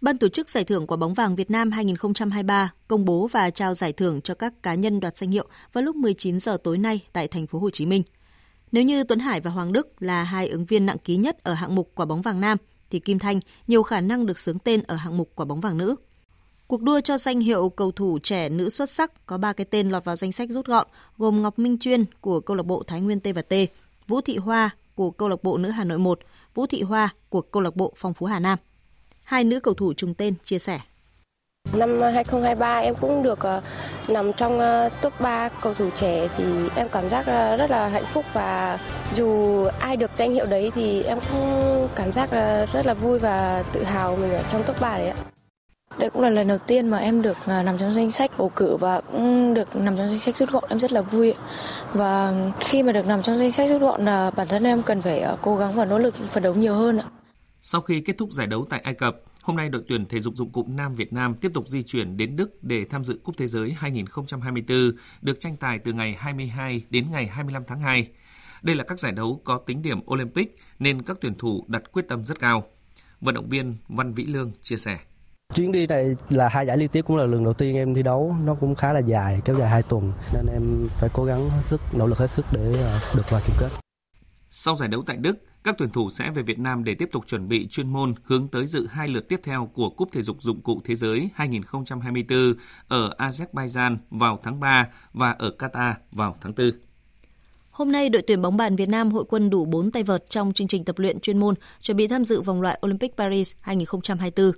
Ban tổ chức Giải thưởng Quả bóng vàng Việt Nam 2023 công bố và trao giải thưởng cho các cá nhân đoạt danh hiệu vào lúc 19 giờ tối nay tại thành phố Hồ Chí Minh. Nếu như Tuấn Hải và Hoàng Đức là hai ứng viên nặng ký nhất ở hạng mục quả bóng vàng nam, thì Kim Thanh nhiều khả năng được xướng tên ở hạng mục quả bóng vàng nữ. Cuộc đua cho danh hiệu cầu thủ trẻ nữ xuất sắc có ba cái tên lọt vào danh sách rút gọn, gồm Ngọc Minh Chuyên của câu lạc bộ Thái Nguyên T&T, Vũ Thị Hoa của câu lạc bộ nữ Hà Nội 1, Vũ Thị Hoa của câu lạc bộ Phong Phú Hà Nam. Hai nữ cầu thủ trùng tên chia sẻ. Năm 2023 em cũng được uh, nằm trong uh, top 3 cầu thủ trẻ thì em cảm giác uh, rất là hạnh phúc và dù ai được danh hiệu đấy thì em cũng cảm giác rất là vui và tự hào mình ở trong top 3 đấy ạ. Đây cũng là lần đầu tiên mà em được à, nằm trong danh sách bầu cử và cũng được nằm trong danh sách rút gọn em rất là vui. Và khi mà được nằm trong danh sách rút gọn là bản thân em cần phải à, cố gắng và nỗ lực phấn đấu nhiều hơn ạ. Sau khi kết thúc giải đấu tại Ai Cập, hôm nay đội tuyển thể dục dụng cụ nam Việt Nam tiếp tục di chuyển đến Đức để tham dự Cúp Thế giới 2024 được tranh tài từ ngày 22 đến ngày 25 tháng 2. Đây là các giải đấu có tính điểm Olympic nên các tuyển thủ đặt quyết tâm rất cao. Vận động viên Văn Vĩ Lương chia sẻ. Chuyến đi này là hai giải liên tiếp cũng là lần đầu tiên em thi đấu, nó cũng khá là dài, kéo dài 2 tuần nên em phải cố gắng hết sức, nỗ lực hết sức để ờ, được vào chung kết. Sau giải đấu tại Đức, các tuyển thủ sẽ về Việt Nam để tiếp tục chuẩn bị chuyên môn hướng tới dự hai lượt tiếp theo của Cúp Thể dục Dụng cụ Thế giới 2024 ở Azerbaijan vào tháng 3 và ở Qatar vào tháng 4. Hôm nay, đội tuyển bóng bàn Việt Nam hội quân đủ 4 tay vợt trong chương trình tập luyện chuyên môn chuẩn bị tham dự vòng loại Olympic Paris 2024.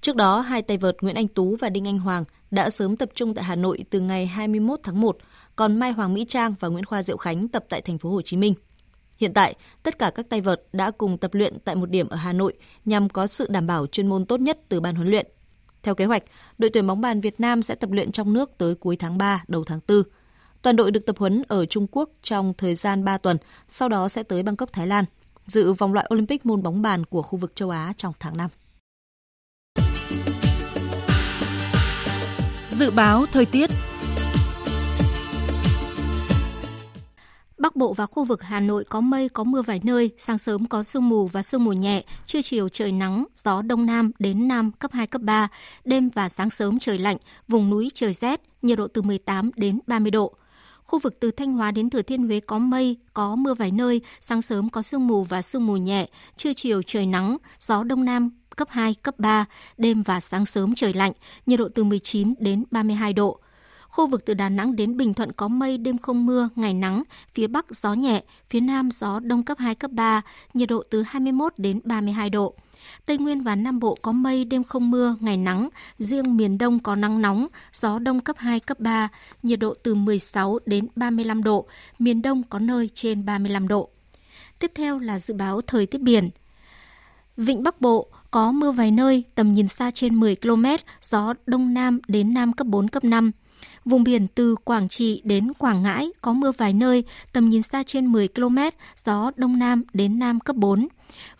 Trước đó, hai tay vợt Nguyễn Anh Tú và Đinh Anh Hoàng đã sớm tập trung tại Hà Nội từ ngày 21 tháng 1, còn Mai Hoàng Mỹ Trang và Nguyễn Khoa Diệu Khánh tập tại thành phố Hồ Chí Minh. Hiện tại, tất cả các tay vợt đã cùng tập luyện tại một điểm ở Hà Nội nhằm có sự đảm bảo chuyên môn tốt nhất từ ban huấn luyện. Theo kế hoạch, đội tuyển bóng bàn Việt Nam sẽ tập luyện trong nước tới cuối tháng 3, đầu tháng 4. Toàn đội được tập huấn ở Trung Quốc trong thời gian 3 tuần, sau đó sẽ tới Bangkok, Thái Lan, dự vòng loại Olympic môn bóng bàn của khu vực châu Á trong tháng 5. Dự báo thời tiết Bắc Bộ và khu vực Hà Nội có mây, có mưa vài nơi, sáng sớm có sương mù và sương mù nhẹ, trưa chiều trời nắng, gió đông nam đến nam cấp 2, cấp 3, đêm và sáng sớm trời lạnh, vùng núi trời rét, nhiệt độ từ 18 đến 30 độ. Khu vực từ Thanh Hóa đến Thừa Thiên Huế có mây, có mưa vài nơi, sáng sớm có sương mù và sương mù nhẹ, trưa chiều trời nắng, gió đông nam cấp 2, cấp 3, đêm và sáng sớm trời lạnh, nhiệt độ từ 19 đến 32 độ. Khu vực từ Đà Nẵng đến Bình Thuận có mây, đêm không mưa, ngày nắng, phía Bắc gió nhẹ, phía Nam gió đông cấp 2, cấp 3, nhiệt độ từ 21 đến 32 độ. Tây Nguyên và Nam Bộ có mây, đêm không mưa, ngày nắng, riêng miền Đông có nắng nóng, gió đông cấp 2, cấp 3, nhiệt độ từ 16 đến 35 độ, miền Đông có nơi trên 35 độ. Tiếp theo là dự báo thời tiết biển. Vịnh Bắc Bộ có mưa vài nơi, tầm nhìn xa trên 10 km, gió đông nam đến nam cấp 4, cấp 5. Vùng biển từ Quảng Trị đến Quảng Ngãi có mưa vài nơi, tầm nhìn xa trên 10 km, gió đông nam đến nam cấp 4.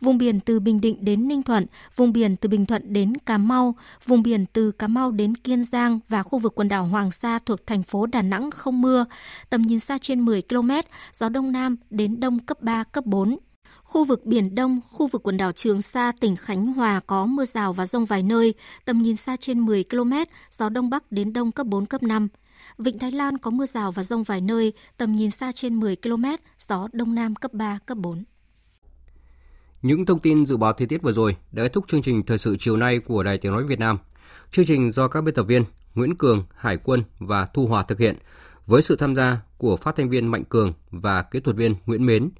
Vùng biển từ Bình Định đến Ninh Thuận, vùng biển từ Bình Thuận đến Cà Mau, vùng biển từ Cà Mau đến Kiên Giang và khu vực quần đảo Hoàng Sa thuộc thành phố Đà Nẵng không mưa, tầm nhìn xa trên 10 km, gió đông nam đến đông cấp 3, cấp 4. Khu vực Biển Đông, khu vực quần đảo Trường Sa, tỉnh Khánh Hòa có mưa rào và rông vài nơi, tầm nhìn xa trên 10 km, gió Đông Bắc đến Đông cấp 4, cấp 5. Vịnh Thái Lan có mưa rào và rông vài nơi, tầm nhìn xa trên 10 km, gió Đông Nam cấp 3, cấp 4. Những thông tin dự báo thời tiết vừa rồi đã kết thúc chương trình thời sự chiều nay của Đài Tiếng Nói Việt Nam. Chương trình do các biên tập viên Nguyễn Cường, Hải Quân và Thu Hòa thực hiện với sự tham gia của phát thanh viên Mạnh Cường và kỹ thuật viên Nguyễn Mến.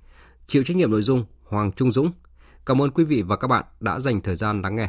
Chịu trách nhiệm nội dung Hoàng Trung Dũng. Cảm ơn quý vị và các bạn đã dành thời gian lắng nghe.